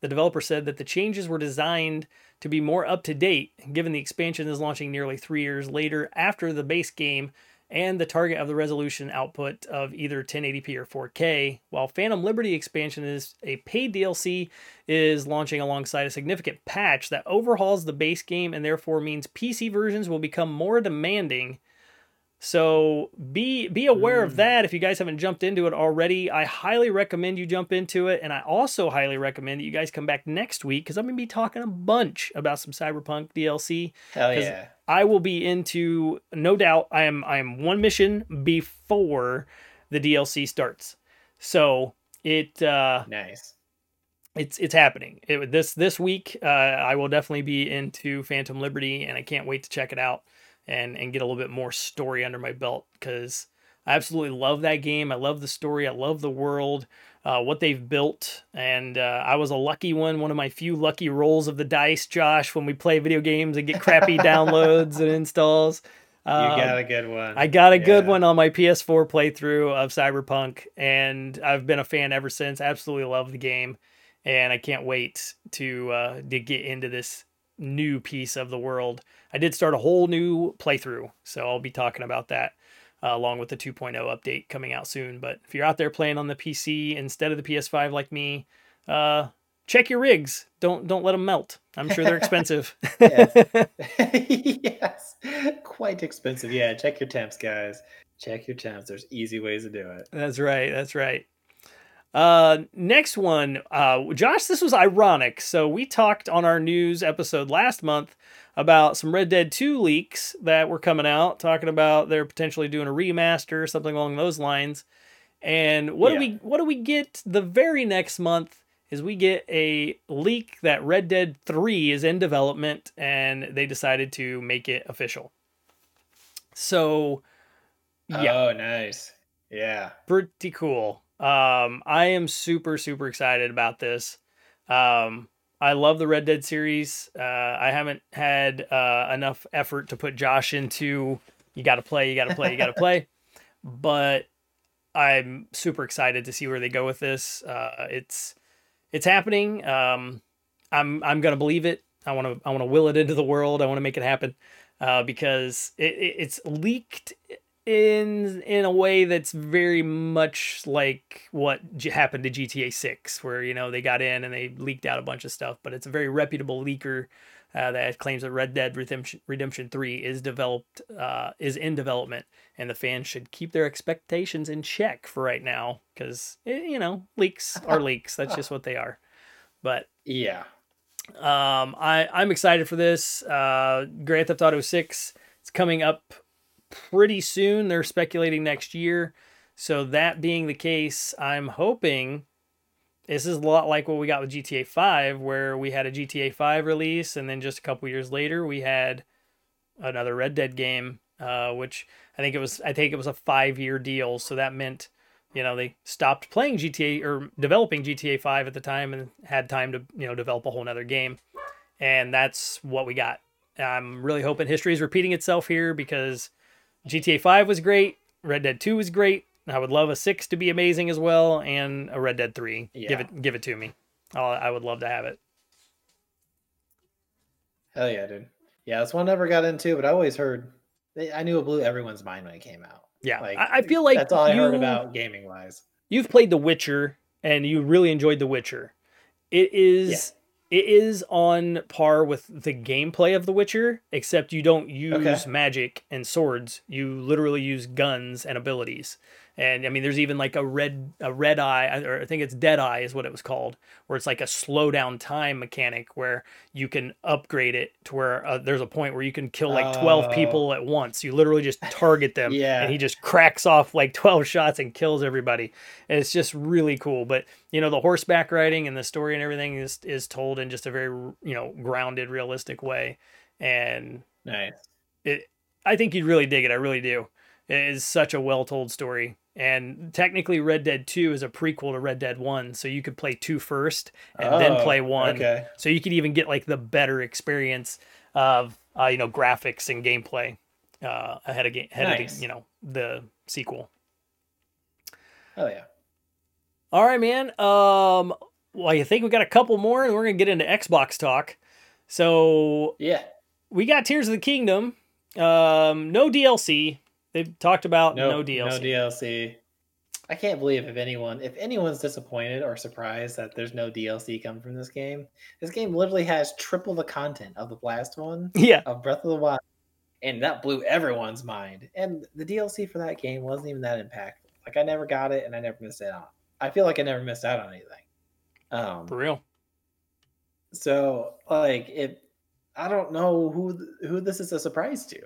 The developer said that the changes were designed to be more up to date, given the expansion is launching nearly three years later after the base game and the target of the resolution output of either 1080p or 4K, while Phantom Liberty expansion is a paid DLC is launching alongside a significant patch that overhauls the base game and therefore means PC versions will become more demanding so be be aware mm. of that if you guys haven't jumped into it already. I highly recommend you jump into it, and I also highly recommend that you guys come back next week because I'm gonna be talking a bunch about some Cyberpunk DLC. Hell yeah! I will be into no doubt. I am I am one mission before the DLC starts, so it uh, nice. It's it's happening. It, this this week, uh, I will definitely be into Phantom Liberty, and I can't wait to check it out and and get a little bit more story under my belt because I absolutely love that game. I love the story. I love the world, uh, what they've built, and uh, I was a lucky one, one of my few lucky rolls of the dice, Josh, when we play video games and get crappy [laughs] downloads and installs. Um, you got a good one. I got a yeah. good one on my PS4 playthrough of Cyberpunk, and I've been a fan ever since. Absolutely love the game, and I can't wait to uh, to get into this new piece of the world. I did start a whole new playthrough, so I'll be talking about that uh, along with the 2.0 update coming out soon. But if you're out there playing on the PC instead of the PS5 like me, uh, check your rigs. Don't don't let them melt. I'm sure they're expensive. [laughs] [laughs] [laughs] yes, quite expensive. Yeah, check your temps, guys. Check your temps. There's easy ways to do it. That's right. That's right. Uh, next one, uh, Josh, this was ironic. So we talked on our news episode last month about some Red Dead 2 leaks that were coming out, talking about they're potentially doing a remaster, something along those lines. And what yeah. do we what do we get the very next month? Is we get a leak that Red Dead 3 is in development and they decided to make it official. So, yeah. Oh, nice. Yeah. Pretty cool. Um, I am super super excited about this. Um, I love the Red Dead series. Uh, I haven't had uh, enough effort to put Josh into. You got to play. You got to play. You got to play. [laughs] But I'm super excited to see where they go with this. Uh, it's it's happening. Um, I'm I'm gonna believe it. I want to I want to will it into the world. I want to make it happen uh, because it, it, it's leaked in in a way that's very much like what happened to GTA 6 where you know they got in and they leaked out a bunch of stuff but it's a very reputable leaker uh, that claims that Red Dead Redemption, Redemption 3 is developed uh, is in development and the fans should keep their expectations in check for right now cuz you know leaks are [laughs] leaks. That's just what they are. But yeah. um I I'm excited for this. Uh Grand Theft Auto 6 it's coming up pretty soon. They're speculating next year. So that being the case, I'm hoping this is a lot like what we got with GTA 5, where we had a GTA 5 release, and then just a couple years later we had another Red Dead game, uh, which I think it was I think it was a five year deal. So that meant you know they stopped playing GTA or developing GTA 5 at the time and had time to you know develop a whole nother game, and that's what we got. I'm really hoping history is repeating itself here because GTA 5 was great. Red Dead 2 was great. I would love a 6 to be amazing as well and a Red Dead 3. Yeah. Give it give it to me. I'll, I would love to have it. Hell yeah, dude. Yeah, this one never got into, but I always heard I knew it blew everyone's mind when it came out. Yeah. Like, I, I feel like that's all I heard about gaming wise. You've played The Witcher and you really enjoyed The Witcher. It is it is on par with the gameplay of The Witcher, except you don't use okay. magic and swords. You literally use guns and abilities. And I mean, there's even like a red a red eye, or I think it's dead eye is what it was called, where it's like a slow down time mechanic where you can upgrade it to where uh, there's a point where you can kill like 12 oh. people at once. You literally just target them, [laughs] yeah. and he just cracks off like 12 shots and kills everybody. And it's just really cool. But you know, the horseback riding and the story and everything is is told in just a very you know grounded, realistic way. And nice. It, I think you'd really dig it. I really do. It is such a well told story And technically, Red Dead 2 is a prequel to Red Dead 1. So you could play 2 first and then Oh, play 1. Okay. So you could even get like the better experience of, uh, you know, graphics and gameplay uh, ahead of, game, ahead of Nice. the, you know, the sequel. Oh yeah. All right, man. Um, well, I think we got a couple more and we're going to get into Xbox talk. So Yeah. we got Tears of the Kingdom. Um, no DLC. They've talked about no, No, DLC. No DLC. I can't believe if anyone if anyone's disappointed or surprised that there's no DLC coming from this game. This game literally has triple the content of the last one [laughs] yeah, of Breath of the Wild. And that blew everyone's mind. And the DLC for that game wasn't even that impactful. Like I never got it and I never missed it out. I feel like I never missed out on anything. Um for real. so like it I don't know who who this is a surprise to.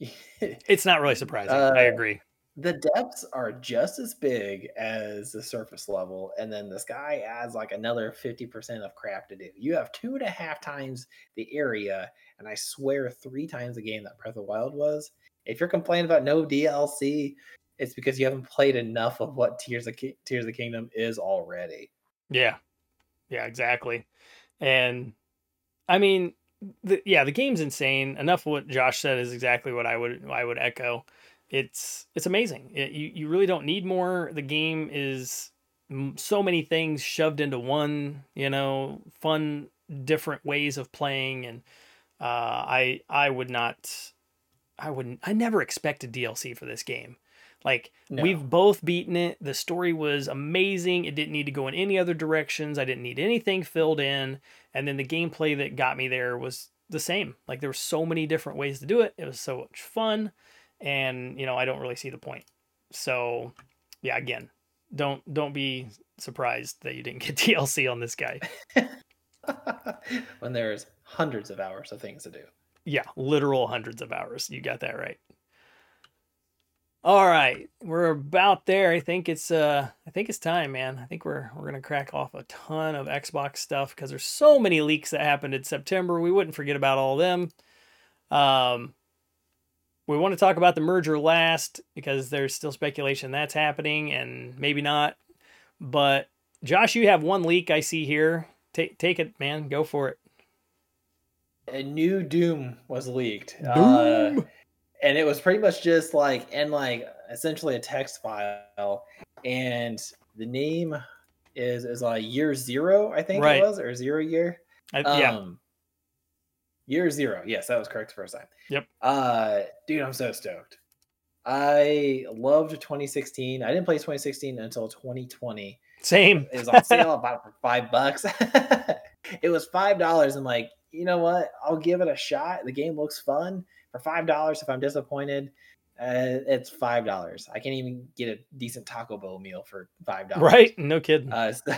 [laughs] It's not really surprising. Uh, I agree. the depths are just as big as the surface level, and then the sky adds like another 50% of crap to do. You have two and a half times the area, and I swear three times the game that Breath of the Wild was. If you're complaining about no DLC, it's because you haven't played enough of what Tears of Ki- Tears of the Kingdom is already. Yeah, yeah, exactly. And I mean, the, yeah, the game's insane. Enough of what Josh said is exactly what I would I would echo. It's it's amazing. It, you you really don't need more. The game is so many things shoved into one. You know, fun different ways of playing, and uh, I I would not. I wouldn't. I never expected DLC for this game. Like No. we've both beaten it. The story was amazing. It didn't need to go in any other directions. I didn't need anything filled in. And then the gameplay that got me there was the same. Like there were so many different ways to do it. It was so much fun. And you know, I don't really see the point. So yeah, again, don't don't be surprised that you didn't get [laughs] DLC on this guy. [laughs] when there's hundreds of hours of things to do. Yeah, literal hundreds of hours. You got that right. All right, we're about there. I think it's uh I think it's time, man. I think we're we're going to crack off a ton of Xbox stuff cuz there's so many leaks that happened in September. We wouldn't forget about all of them. Um we want to talk about the merger last because there's still speculation that's happening and maybe not. But Josh, you have one leak I see here. Take take it, man. Go for it. a new Doom was leaked. Uh, Doom. And it was pretty much just like in like essentially a text file. And the name is is like year zero, I think Right. it was, or zero year. I, yeah. Um year zero. Yes, that was correct the first time. Yep. Uh dude, I'm so stoked. I loved 2016. I didn't play 2016 until 2020 Same. it was on [laughs] sale. I bought it for five bucks. [laughs] it was five dollars. I'm like, you know what? I'll give it a shot. The game looks fun. For five dollars, if I'm disappointed, uh, it's five dollars. I can't even get a decent Taco Bell meal for five dollars. Right? No kidding. Uh, so-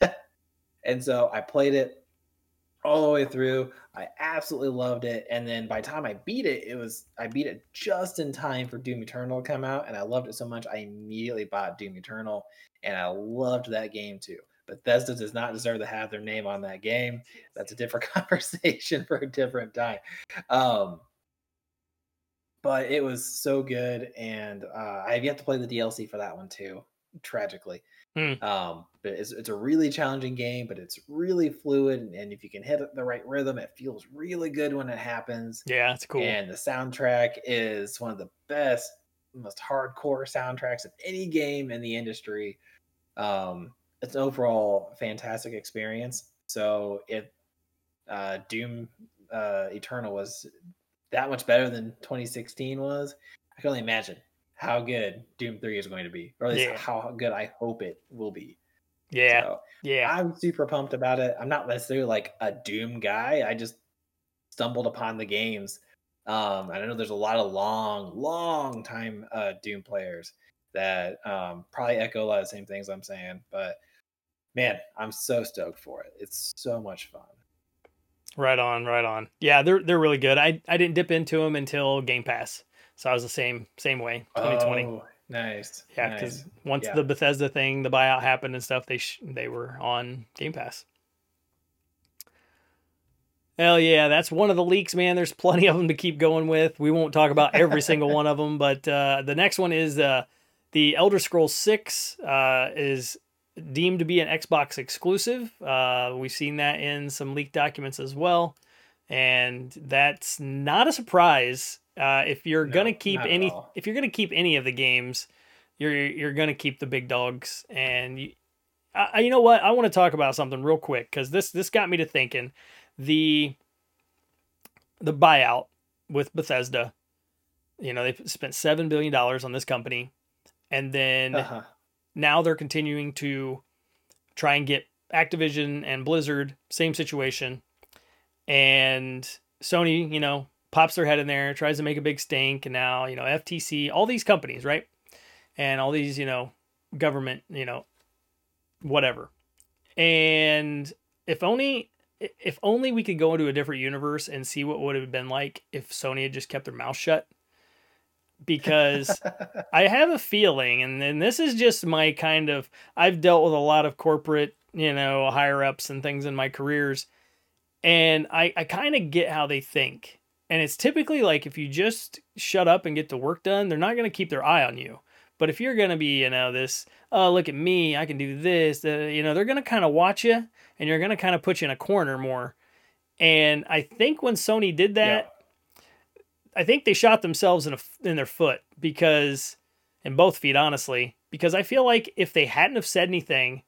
[laughs] and so I played it all the way through. I absolutely loved it. And then by the time I beat it, it was I beat it just in time for Doom Eternal to come out, and I loved it so much I immediately bought Doom Eternal, and I loved that game too. Bethesda does not deserve to have their name on that game. That's a different [laughs] conversation for a different time. Um, but it was so good, and uh, I have yet to play the DLC for that one too. Tragically, Hmm. um, but it's, it's a really challenging game, but it's really fluid, and, and if you can hit the right rhythm, it feels really good when it happens. Yeah, that's cool. And the soundtrack is one of the best, most hardcore soundtracks of any game in the industry. Um, it's an overall fantastic experience. So if uh, Doom uh, Eternal was that much better than 2016 was, I can only imagine how good Doom 3 is going to be, or at least Yeah. how good I hope it will be. yeah, So, yeah, I'm super pumped about it. I'm not necessarily like a Doom guy. I just stumbled upon the games. Um, and I know there's a lot of long, long time uh, Doom players that um, probably echo a lot of the same things I'm saying. But man, I'm so stoked for it. It's so much fun. Right on, right on. Yeah, they're they're really good. I I didn't dip into them until Game Pass, so I was the same same way. 2020. Oh, nice. yeah, because nice. once Yeah. the Bethesda thing, the buyout happened and stuff, they sh- they were on Game Pass. Hell yeah, that's one of the leaks, man. There's plenty of them to keep going with. We won't talk about every [laughs] single one of them, but uh, the next one is uh, the Elder Scrolls Six uh, is deemed to be an Xbox exclusive. Uh, we've seen that in some leaked documents as well, and that's not a surprise. Uh, if you're No, gonna keep any, if you're gonna keep any of the games, you're you're gonna keep the big dogs. And you, I, you know what? I want to talk about something real quick because this this got me to thinking. The the buyout with Bethesda. You know, they've spent seven billion dollars on this company, and then Uh-huh. Now they're continuing to try and get Activision and Blizzard same situation, and Sony, you know, pops their head in there, tries to make a big stink, and now you know FTC, all these companies, right, and all these you know government, you know, whatever, and if only if only we could go into a different universe and see what would have been like if Sony had just kept their mouth shut. Because [laughs] I have a feeling, and, and this is just my kind of I've dealt with a lot of corporate, you know, higher ups and things in my careers, and I, I kind of get how they think. And it's typically like if you just shut up and get the work done, they're not going to keep their eye on you. But if you're going to be, you know, this, oh, look at me, I can do this, uh, you know, they're going to kind of watch you and you're going to kind of put you in a corner more. And I think when Sony did that, I think they shot themselves in a, in their foot because in both feet honestly because I feel like if they hadn't have said anything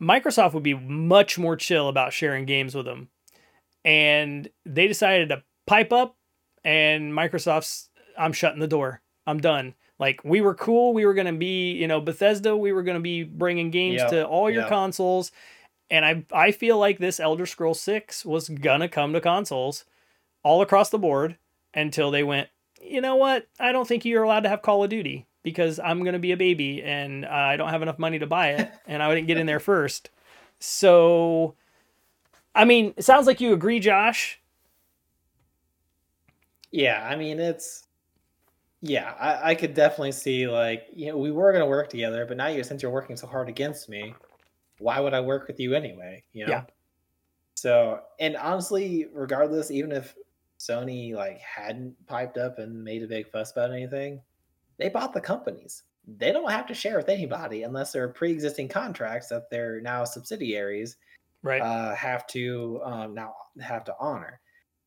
Microsoft would be much more chill about sharing games with them. And they decided to pipe up and Microsoft's I'm shutting the door. I'm done. Like we were cool. We were going to be you know Bethesda. We were going to be bringing games Yep, to all your yep. consoles. And I I feel like this Elder Scroll 6 was going to come to consoles all across the board until they went, you know what? I don't think you're allowed to have Call of Duty because I'm going to be a baby and I don't have enough money to buy it [laughs] and I didn't get in there first. So, I mean, it sounds like you agree, Josh. Yeah, I mean it's yeah, I, I could definitely see like you know we were gonna work together, but now you since you're working so hard against me, why would I work with you anyway? You know. Yeah. So and honestly, regardless, even if Sony like hadn't piped up and made a big fuss about anything, they bought the companies. They don't have to share with anybody unless there are pre-existing contracts that they're now subsidiaries Right. uh, have to um, now have to honor.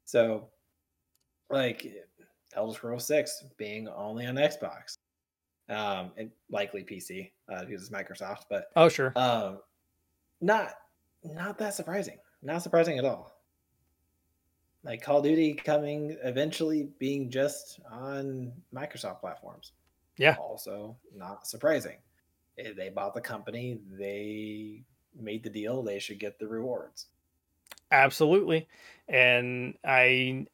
So, like Elder Scrolls Six being only on Xbox, um, and likely PC uh, because it's Microsoft, but oh, sure. um, not not that surprising. Not surprising at all. Like Call of Duty coming eventually being just on Microsoft platforms. Yeah. Also not surprising. Eh, They bought the company. They made the deal. They should get the rewards. Absolutely. And I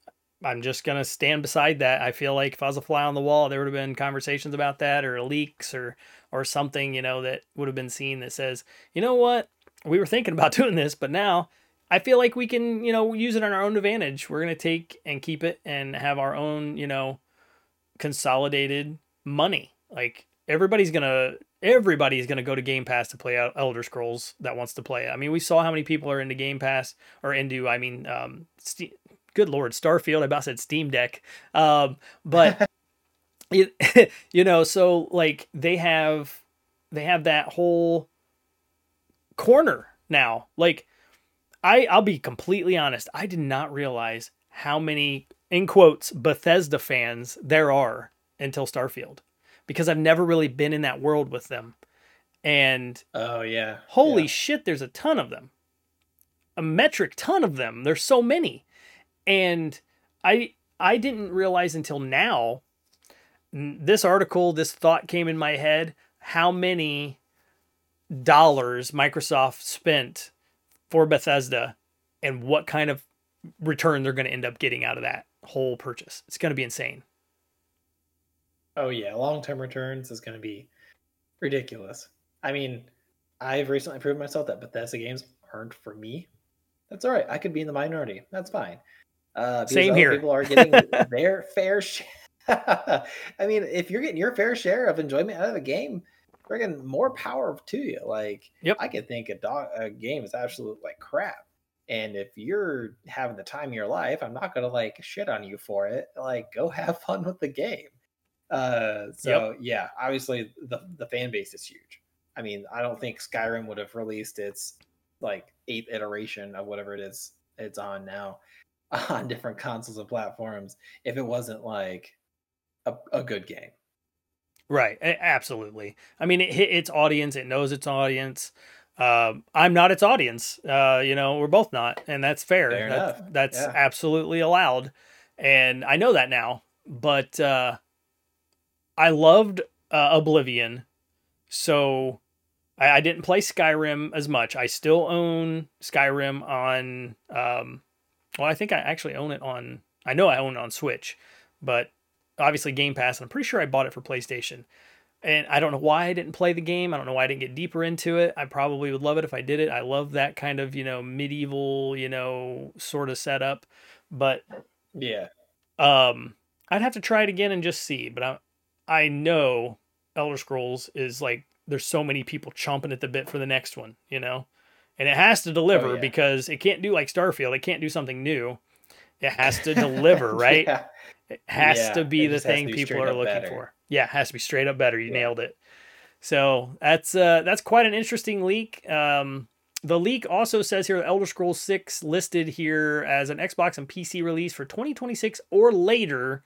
I'm just gonna stand beside that. I feel like if I was a fly on the wall, there would have been conversations about that or leaks or or something, you know, that would have been seen that says, you know what, we were thinking about [laughs] doing this, but now I feel like we can, you know, use it on our own advantage. We're gonna take and keep it and have our own, you know, consolidated money. Like everybody's gonna everybody's gonna go to Game Pass to play out Elder Scrolls that wants to play it. I mean, we saw how many people are into Game Pass or into, I mean, um, Ste good lord, Starfield. I about said Steam Deck, um, but [laughs] it, [laughs] you know, so like they have they have that whole corner now. Like I I'll be completely honest, I did not realize how many in quotes Bethesda fans there are until Starfield because I've never really been in that world with them. And Oh yeah. holy Yeah. shit, there's a ton of them. A metric ton of them. There's so many. And I I didn't realize until now this article, this thought came in my head how many dollars Microsoft spent for Bethesda and what kind of return they're going to end up getting out of that whole purchase. It's going to be insane. Oh yeah, long-term returns is going to be ridiculous. I mean, I've recently proven myself that Bethesda games aren't for me. That's all right. I could be in the minority. That's fine. Uh, Same here. People are getting [laughs] their fair share. [laughs] I mean, if you're getting your fair share of enjoyment out of a game, friggin' more power to you. Like, Yep. I could think a, dog, a game is absolute like crap. And if you're having the time of your life, I'm not gonna like shit on you for it. Like, go [laughs] have fun with the game. Uh, so yep. yeah, obviously the the fan base is huge. I mean, I don't think Skyrim would have released its like eighth iteration of whatever it is it's on now [laughs] on different consoles and platforms if it wasn't like a, a good game. Right, absolutely. I mean, it hit its audience. It knows its audience. Um, I'm not its audience. Uh, you know, we're both not, and that's fair. fair that, that's yeah. absolutely allowed, and I know that now. But uh, I loved uh, Oblivion, so I, I, didn't play Skyrim as much. I still own Skyrim on. Um, well, I think I actually own it on. I know I own it on Switch, but obviously Game Pass, and I'm pretty sure I bought it for PlayStation and I don't know why I didn't play the game. I don't know why I didn't get deeper into it. I probably would love it if I did it. I love that kind of, you know, medieval, you know, sort of setup. But yeah. Um I'd have to try it again and just see, but I I know Elder Scrolls is like there's so many people chomping at the bit for the next one, you know? And it has to deliver oh, yeah. because it can't do like Starfield. It can't do something new. It has to deliver, [laughs] right? yeah. It has yeah, to be the thing be people are looking better. for. Yeah, it has to be straight up better. You yeah. nailed it. So that's uh, that's quite an interesting leak. Um, the leak also says here Elder Scrolls 6 listed here as an Xbox and PC release for 2026 or later.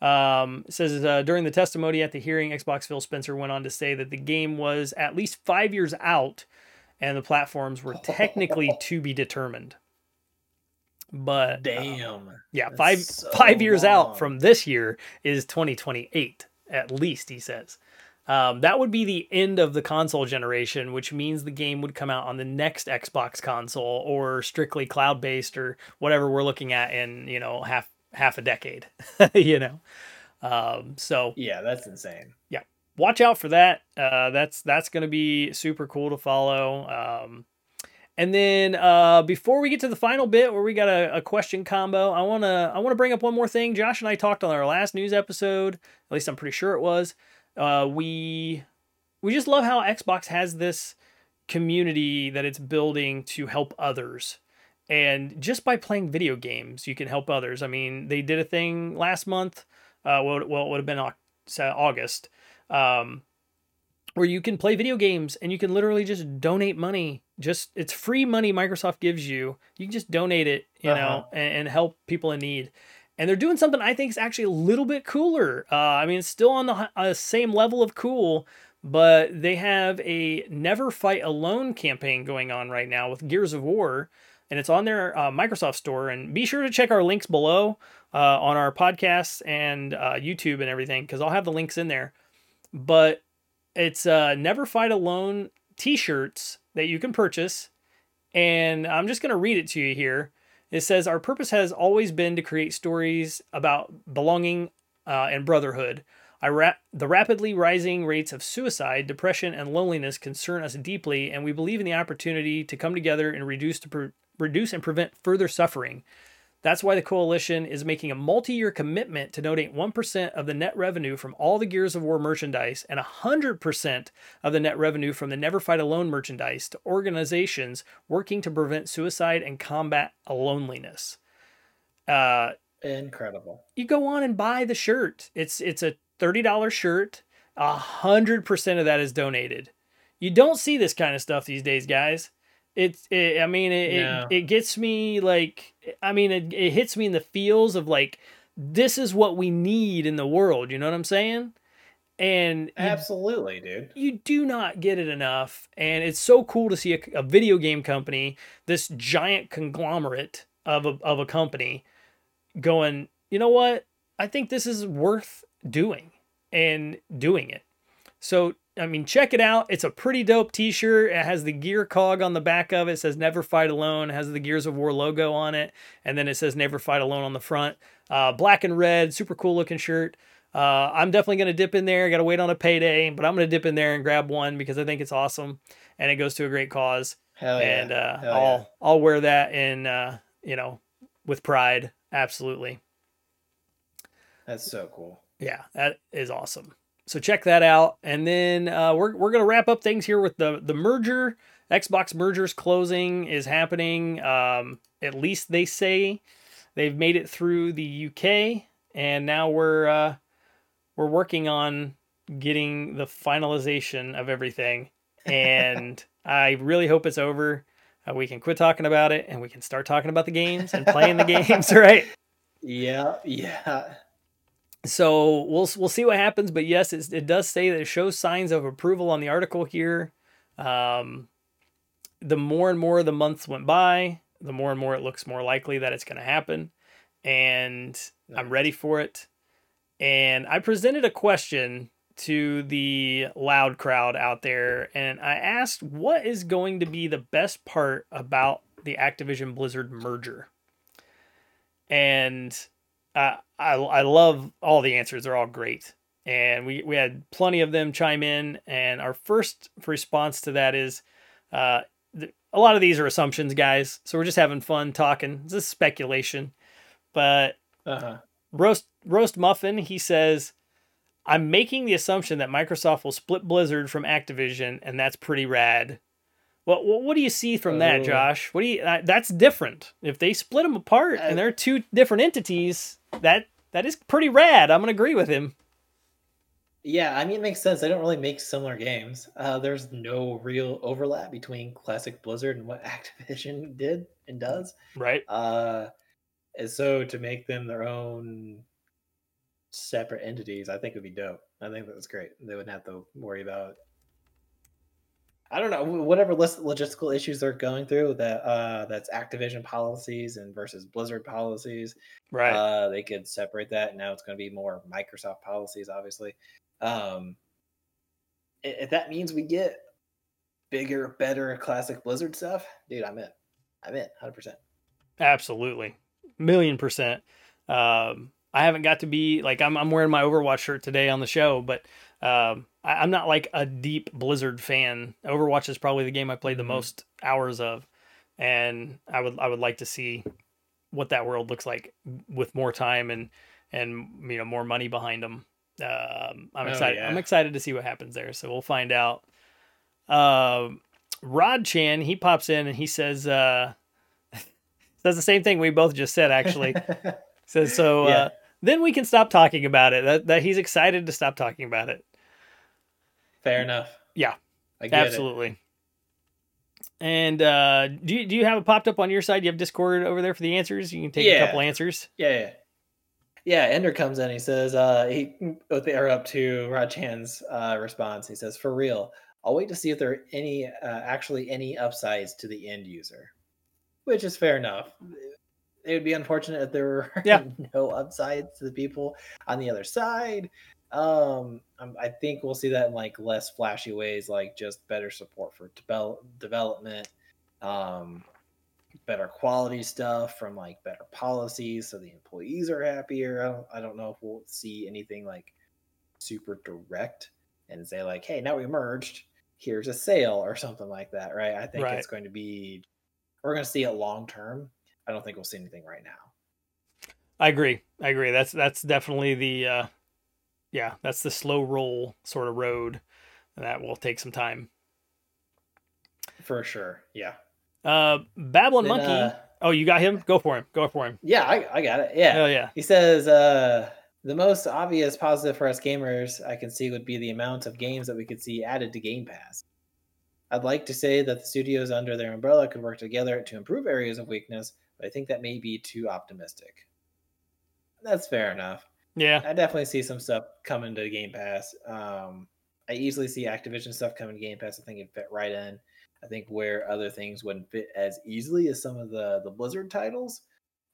Um, says uh, during the testimony at the hearing, Xbox Phil Spencer went on to say that the game was at least five years out and the platforms were technically [laughs] to be determined. But damn, um, yeah, five so five years long. out from this year is 2028 at least, he says. Um, that would be the end of the console generation, which means the game would come out on the next Xbox console or strictly cloud based or whatever we're looking at in you know half half a decade. [laughs] you know, um, so yeah, that's insane. Yeah, watch out for that. Uh, that's that's going to be super cool to follow. Um, and then uh, before we get to the final bit where we got a, a question combo, I wanna I wanna bring up one more thing. Josh and I talked on our last news episode. At least I'm pretty sure it was. Uh, we we just love how Xbox has this community that it's building to help others. And just by playing video games, you can help others. I mean, they did a thing last month. Uh, well, well, it would have been August. Um, where you can play video games and you can literally just donate money. Just it's free money Microsoft gives you. You can just donate it, you uh-huh. know, and, and, help people in need. And they're doing something I think is actually a little bit cooler. Uh, I mean, it's still on the uh, same level of cool, but they have a Never Fight Alone campaign going on right now with Gears of War, and it's on their uh, Microsoft store. And be sure to check our links below uh, on our podcasts and uh, YouTube and everything, because I'll have the links in there. But it's uh, Never Fight Alone t-shirts that you can purchase. And I'm just going to read it to you here. It says, Our purpose has always been to create stories about belonging uh, and brotherhood. Ra- the rapidly rising rates of suicide, depression, and loneliness concern us deeply, and we believe in the opportunity to come together and reduce, to pre- reduce and prevent further suffering. That's why the coalition is making a multi year commitment to donate 1% of the net revenue from all the Gears of War merchandise and 100% of the net revenue from the Never Fight Alone merchandise to organizations working to prevent suicide and combat loneliness. Uh, Incredible. You go on and buy the shirt. It's it's a $30 shirt. A hundred percent of that is donated. You don't see this kind of stuff these days, guys it's it, i mean it, it, it gets me like i mean it, it hits me in the feels of like this is what we need in the world you know what i'm saying? And absolutely you, dude. you do not get it enough and it's so cool to see a, a video game company this giant conglomerate of a, of a company going you know what? I think this is worth doing and doing it. So I mean, check it out. It's a pretty dope t-shirt. It has the gear cog on the back of it. it says Never Fight Alone. It has the Gears of War logo on it. And then it says Never Fight Alone on the front. Uh, black and red, super cool looking shirt. Uh, I'm definitely going to dip in there. Got to wait on a payday, but I'm going to dip in there and grab one because I think it's awesome and it goes to a great cause. Hell yeah. And uh, Hell I'll yeah. I'll wear that in uh, you know with pride. Absolutely. That's so cool. Yeah, that is awesome so check that out. And then uh, we're, we're going to wrap up things here with the, the merger. Xbox mergers closing is happening. Um, at least they say they've made it through the UK. And now we're, uh, we're working on getting the finalization of everything, and [laughs] I really hope it's over. Uh, we can quit talking about it, and we can start talking about the games and playing the [laughs] games, right? Yeah, yeah. So we'll we'll see what happens, but yes, it does say that it shows signs of approval on the article here. Um, the more and more the months went by, the more and more it looks more likely that it's going to happen, and nice. I'm ready for it. And I presented a question to the loud crowd out there, and I asked, "What is going to be the best part about the Activision Blizzard merger?" And I, I I love all the answers; they're all great, and we we had plenty of them chime in. And our first response to that is, uh, th- a lot of these are assumptions, guys. So we're just having fun talking. This is speculation, but uh-huh. roast roast muffin. He says. I'm making the assumption that Microsoft will split Blizzard from Activision, and that's pretty rad. What what, what do you see from that, oh. Josh? What do you? Uh, that's different. If they split them apart and they're two different entities, that that is pretty rad. I'm gonna agree with him. Yeah, I mean it makes sense. They don't really make similar games. Uh, there's no real overlap between classic Blizzard and what [laughs] Activision did and does. Right. Uh, and so to make them their own separate entities, I think would be dope. I think that's great. They wouldn't have to worry about I don't know whatever logistical issues they're going through that uh, that's Activision policies and versus Blizzard policies. Right. Uh, they could separate that. Now it's going to be more Microsoft policies, obviously. Um, if that means we get bigger, better classic Blizzard stuff, dude, I'm in. I'm in, hundred percent. Absolutely, million percent. Um, I haven't got to be like I'm. I'm wearing my Overwatch shirt today on the show, but um, I, am not like a deep Blizzard fan. Overwatch is probably the game I played the mm-hmm. most hours of, and I would I would like to see what that world looks like with more time and and you know more money behind them. Um, I'm oh, excited. Yeah. I'm excited to see what happens there. So we'll find out. Uh, Rod Chan he pops in and he says uh, [laughs] says the same thing we both just said actually. [laughs] says so. Yeah. Uh, then we can stop talking about it. That, that he's excited to stop talking about it. Fair enough. Yeah, absolutely. It. And uh, do you, do you have it popped up on your side? You have Discord over there for the answers. You can take yeah. a couple answers. Yeah, yeah, yeah. Ender comes in. He says, uh, "He they are up to Rod Chan's uh, response. He says, for real, I'll wait to see if there are any uh, actually any upsides to the end user, which is fair enough it would be unfortunate if there were yeah. [laughs] no upsides to the people on the other side. Um, I think we'll see that in like less flashy ways, like just better support for develop, development, um, better quality stuff from like better policies, so the employees are happier. I don't, I don't know if we'll see anything like super direct and say like, "Hey, now we merged. Here's a sale" or something like that, right? I think right. it's going to be we're going to see it long term I don't think we'll see anything right now. I agree. I agree. That's that's definitely the uh yeah, that's the slow roll sort of road. That will take some time. For sure. Yeah. Uh Babylon then, Monkey. Uh, oh, you got him? Go for him. Go for him. Yeah, I, I got it. Yeah. Oh yeah. He says uh the most obvious positive for us gamers I can see would be the amount of games that we could see added to Game Pass. I'd like to say that the studios under their umbrella could work together to improve areas of weakness, but I think that may be too optimistic. That's fair enough. Yeah, I definitely see some stuff coming to Game Pass. Um, I easily see Activision stuff coming to Game Pass. I think it fit right in. I think where other things wouldn't fit as easily as some of the the Blizzard titles,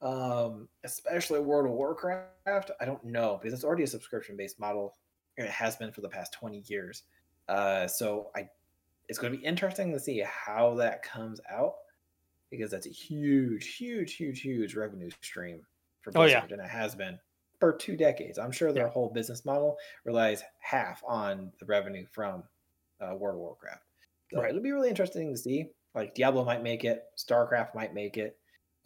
um, especially World of Warcraft. I don't know because it's already a subscription based model. It has been for the past twenty years. Uh, so I, it's going to be interesting to see how that comes out because that's a huge, huge, huge, huge revenue stream for Blizzard, oh, yeah. and it has been for two decades. I'm sure their yeah. whole business model relies half on the revenue from uh, World of Warcraft. So right. it'll be really interesting to see. Like Diablo might make it, StarCraft might make it,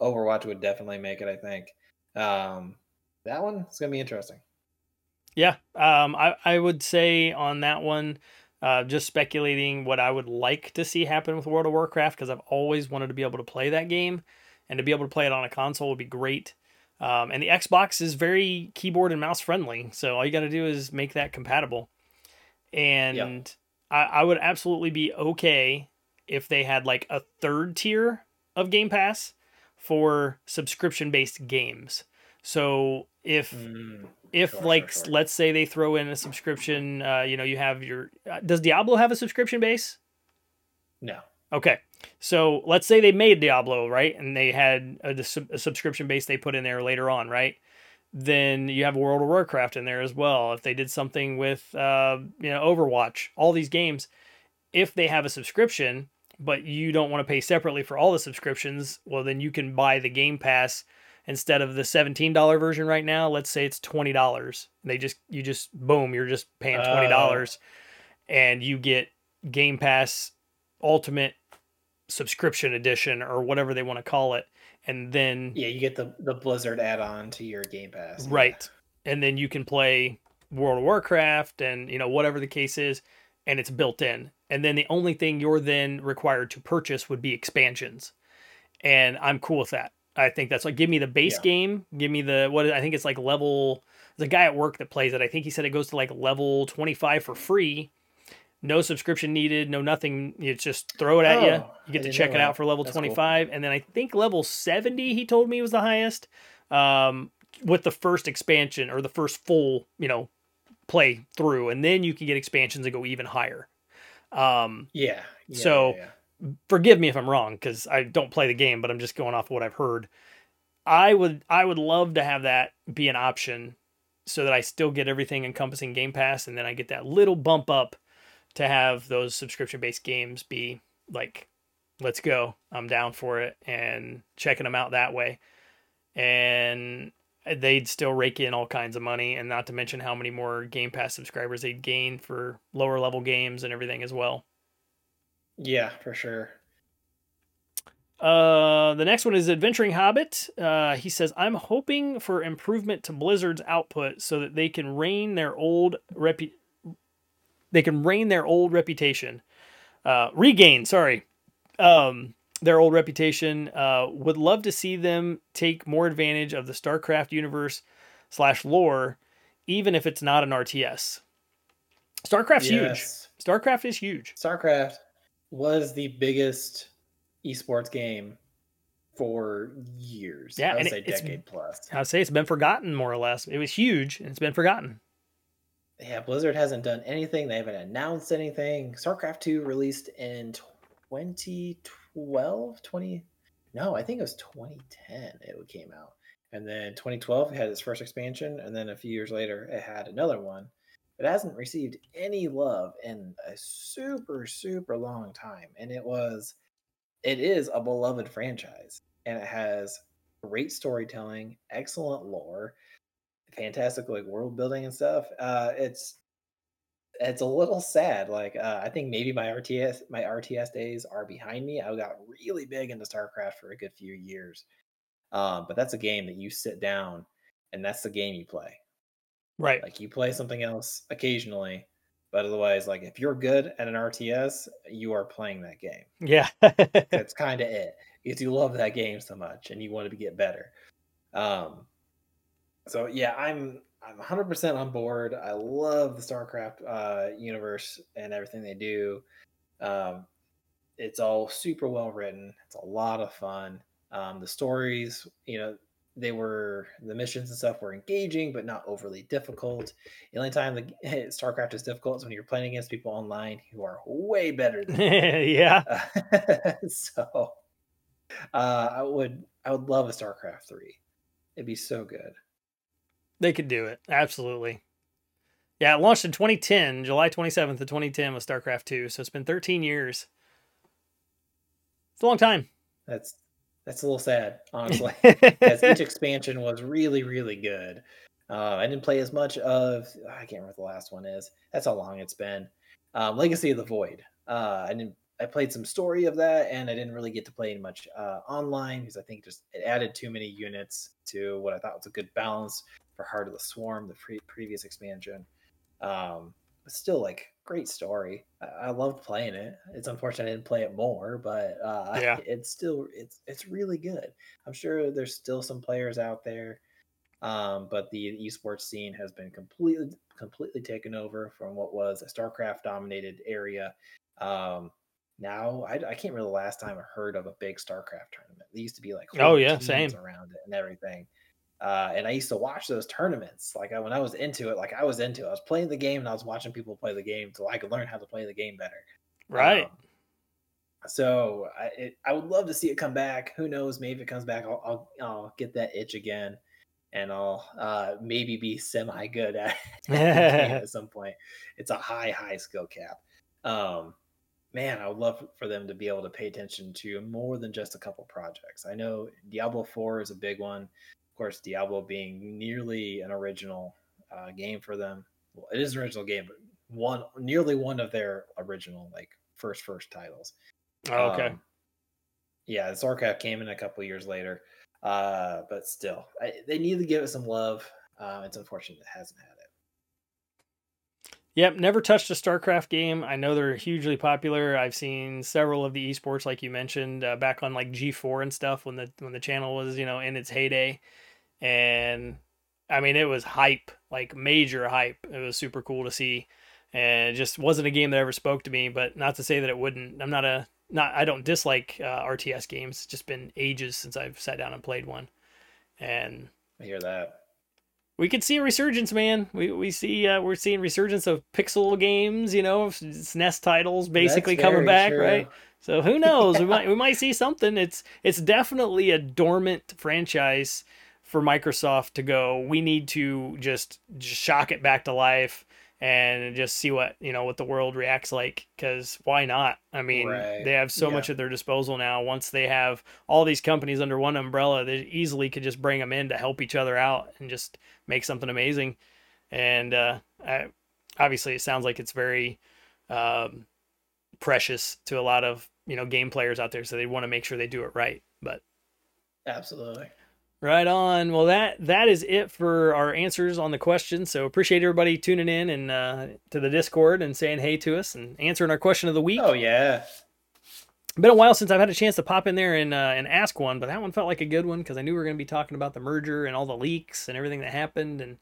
Overwatch would definitely make it. I think um, that one is gonna be interesting. Yeah, um, I I would say on that one uh, just speculating what I would like to see happen with World of Warcraft because I've always wanted to be able to play that game, and to be able to play it on a console would be great. Um, and the Xbox is very keyboard and mouse friendly, so all you got to do is make that compatible. And. I, I would absolutely be okay if they had like a third tier of Game Pass for subscription based games. So if mm, if sure, like sure, sure. let's say they throw in a subscription, uh, you know, you have your uh, does Diablo have a subscription base? No. Okay. So let's say they made Diablo, right? And they had a, a, subscription base they put in there later on, right? Then you have World of Warcraft in there as well. If they did something with, uh, you know, Overwatch, all these games, if they have a subscription, but you don't want to pay separately for all the subscriptions, well, then you can buy the Game Pass instead of the $17 version right now. Let's say it's $20. They just, you just, boom, you're just paying $20 uh. and you get Game Pass Ultimate subscription edition or whatever they want to call it and then yeah you get the the blizzard add-on to your game pass right. Yeah. and then you can play world of warcraft and you know whatever the case is and it's built in. And then the only thing you're then required to purchase would be expansions. And i'm cool with that. I think that's like give me the base yeah. game give me the what i think it's like level the guy at work that plays it. I think he said it goes to like level 25 for free no subscription needed, no nothing. You just throw it at oh, you. You get to check it out for level That's 25. Cool. And then I think level 70, he told me was the highest um, with the first expansion or the first full, you know, play through. And then you can get expansions that go even higher. Um, yeah. yeah so yeah, yeah. forgive me if I'm wrong because I don't play the game, but I'm just going off what I've heard. I would I would love to have that be an option so that I still get everything encompassing Game Pass and then I get that little bump up to have those subscription based games be like, let's go, I'm down for it, and checking them out that way. And they'd still rake in all kinds of money, and not to mention how many more Game Pass subscribers they'd gain for lower level games and everything as well. Yeah, for sure. Uh, the next one is Adventuring Hobbit. Uh, he says, I'm hoping for improvement to Blizzard's output so that they can rein their old repu- they can regain their old reputation. Uh, regain, sorry, um, their old reputation. Uh, would love to see them take more advantage of the StarCraft universe slash lore, even if it's not an RTS. StarCraft's yes. huge. StarCraft is huge. StarCraft was the biggest esports game for years. Yeah, I would and say it, decade plus. I'd say it's been forgotten more or less. It was huge and it's been forgotten yeah, Blizzard hasn't done anything. They haven't announced anything. StarCraft 2 released in 2012, 20 No, I think it was 2010 it came out. And then 2012 it had its first expansion and then a few years later it had another one. It hasn't received any love in a super super long time and it was it is a beloved franchise and it has great storytelling, excellent lore fantastic like world building and stuff. Uh, it's it's a little sad. Like uh, I think maybe my RTS my RTS days are behind me. I got really big into StarCraft for a good few years, um, but that's a game that you sit down and that's the game you play. Right. Like you play something else occasionally, but otherwise, like if you're good at an RTS, you are playing that game. Yeah. that's kind of it. Because you love that game so much and you want to get better. Um, so yeah, I'm I'm 100% on board. I love the StarCraft uh, universe and everything they do. Um, it's all super well written. It's a lot of fun. Um, the stories, you know, they were the missions and stuff were engaging, but not overly difficult. The only time the [laughs] StarCraft is difficult is when you're playing against people online who are way better than [laughs] yeah. [laughs] so uh, I would I would love a StarCraft three. It'd be so good. They could do it. Absolutely. Yeah, it launched in 2010, July 27th of 2010 with StarCraft 2. So it's been 13 years. It's a long time. That's that's a little sad, honestly. [laughs] As each expansion was really, really good. Uh, I didn't play as much of I can't remember the last one is. That's how long it's been. Um, Legacy of the Void. Uh, I didn't. I played some story of that, and I didn't really get to play much uh, online because I think just it added too many units to what I thought was a good balance for Heart of the Swarm, the pre- previous expansion. Um, but still, like, great story. I-, I loved playing it. It's unfortunate I didn't play it more, but uh, yeah, [laughs] it's still it's it's really good. I'm sure there's still some players out there Um, but the esports scene has been completely completely taken over from what was a StarCraft dominated area. Um, now I, I, can't remember the last time I heard of a big StarCraft tournament. They used to be like oh yeah, same around it and everything. Uh, and I used to watch those tournaments. Like I, when I was into it, like I was into it. I was playing the game and I was watching people play the game so I could learn how to play the game better. Right. Um, so I, it, I would love to see it come back. Who knows? Maybe if it comes back, I'll, I'll, I'll get that itch again, and I'll uh, maybe be semi good at, [laughs] at [laughs] some point. It's a high, high skill cap. Um, man, I would love for them to be able to pay attention to more than just a couple projects. I know Diablo 4 is a big one course, Diablo being nearly an original uh, game for them. Well, it is an original game, but one nearly one of their original like first first titles. Oh, okay. Um, yeah, the StarCraft came in a couple years later, uh, but still, I, they need to give it some love. Uh, it's unfortunate it hasn't had it. Yep, never touched a StarCraft game. I know they're hugely popular. I've seen several of the esports, like you mentioned, uh, back on like G4 and stuff when the when the channel was you know in its heyday and I mean it was hype, like major hype. It was super cool to see, and it just wasn't a game that ever spoke to me. But not to say that it wouldn't. I'm not a not. I don't dislike uh, RTS games. It's just been ages since I've sat down and played one, and I hear that. We could see a resurgence, man. We we see uh, we're seeing resurgence of pixel games, you know, SNES titles basically coming back, true. right? So who knows? we [laughs] might we might see something. It's it's definitely a dormant franchise for Microsoft to go, we need to just, just shock it back to life and just see what you know what the world reacts like because why not i mean right. they have so yeah. much at their disposal now once they have all these companies under one umbrella they easily could just bring them in to help each other out and just make something amazing and uh, I, obviously it sounds like it's very um, precious to a lot of you know game players out there so they want to make sure they do it right but absolutely Right on. Well, that that is it for our answers on the questions. So appreciate everybody tuning in and uh, to the Discord and saying hey to us and answering our question of the week. Oh yeah. Been a while since I've had a chance to pop in there and uh, and ask one, but that one felt like a good one because I knew we were going to be talking about the merger and all the leaks and everything that happened, and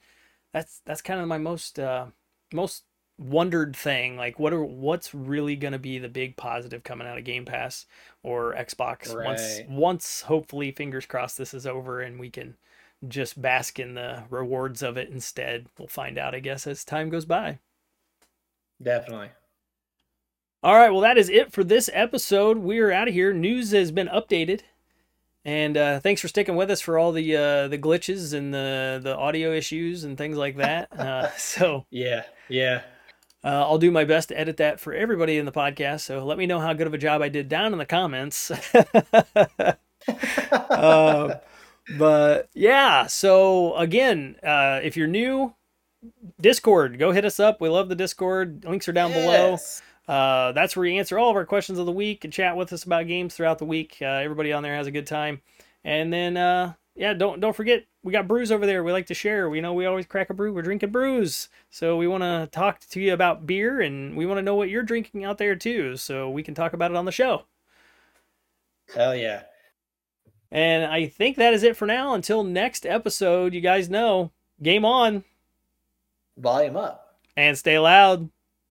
that's that's kind of my most uh, most wondered thing like what are what's really going to be the big positive coming out of game pass or xbox right. once once hopefully fingers crossed this is over and we can just bask in the rewards of it instead. We'll find out i guess as time goes by. Definitely. All right well that is it for this episode. We're out of here. News has been updated. And uh, thanks for sticking with us for all the uh, the glitches and the the audio issues and things like that. Uh, [laughs] so yeah, yeah, uh, I'll do my best to edit that for everybody in the podcast. So let me know how good of a job I did down in the comments. uh, [laughs] but yeah, so again, uh, if you're new, Discord, go hit us up. We love the Discord. Links are down yes. below. Uh, that's where we answer all of our questions of the week and chat with us about games throughout the week. Uh, everybody on there has a good time. And then, uh, yeah, don't don't forget we got brews over there. We like to share. We know we always crack a brew. We're drinking brews. So we want to talk to you about beer and we want to know what you're drinking out there too. So we can talk about it on the show. Hell yeah. And I think that is it for now. Until next episode, you guys know game on, volume up, and stay loud.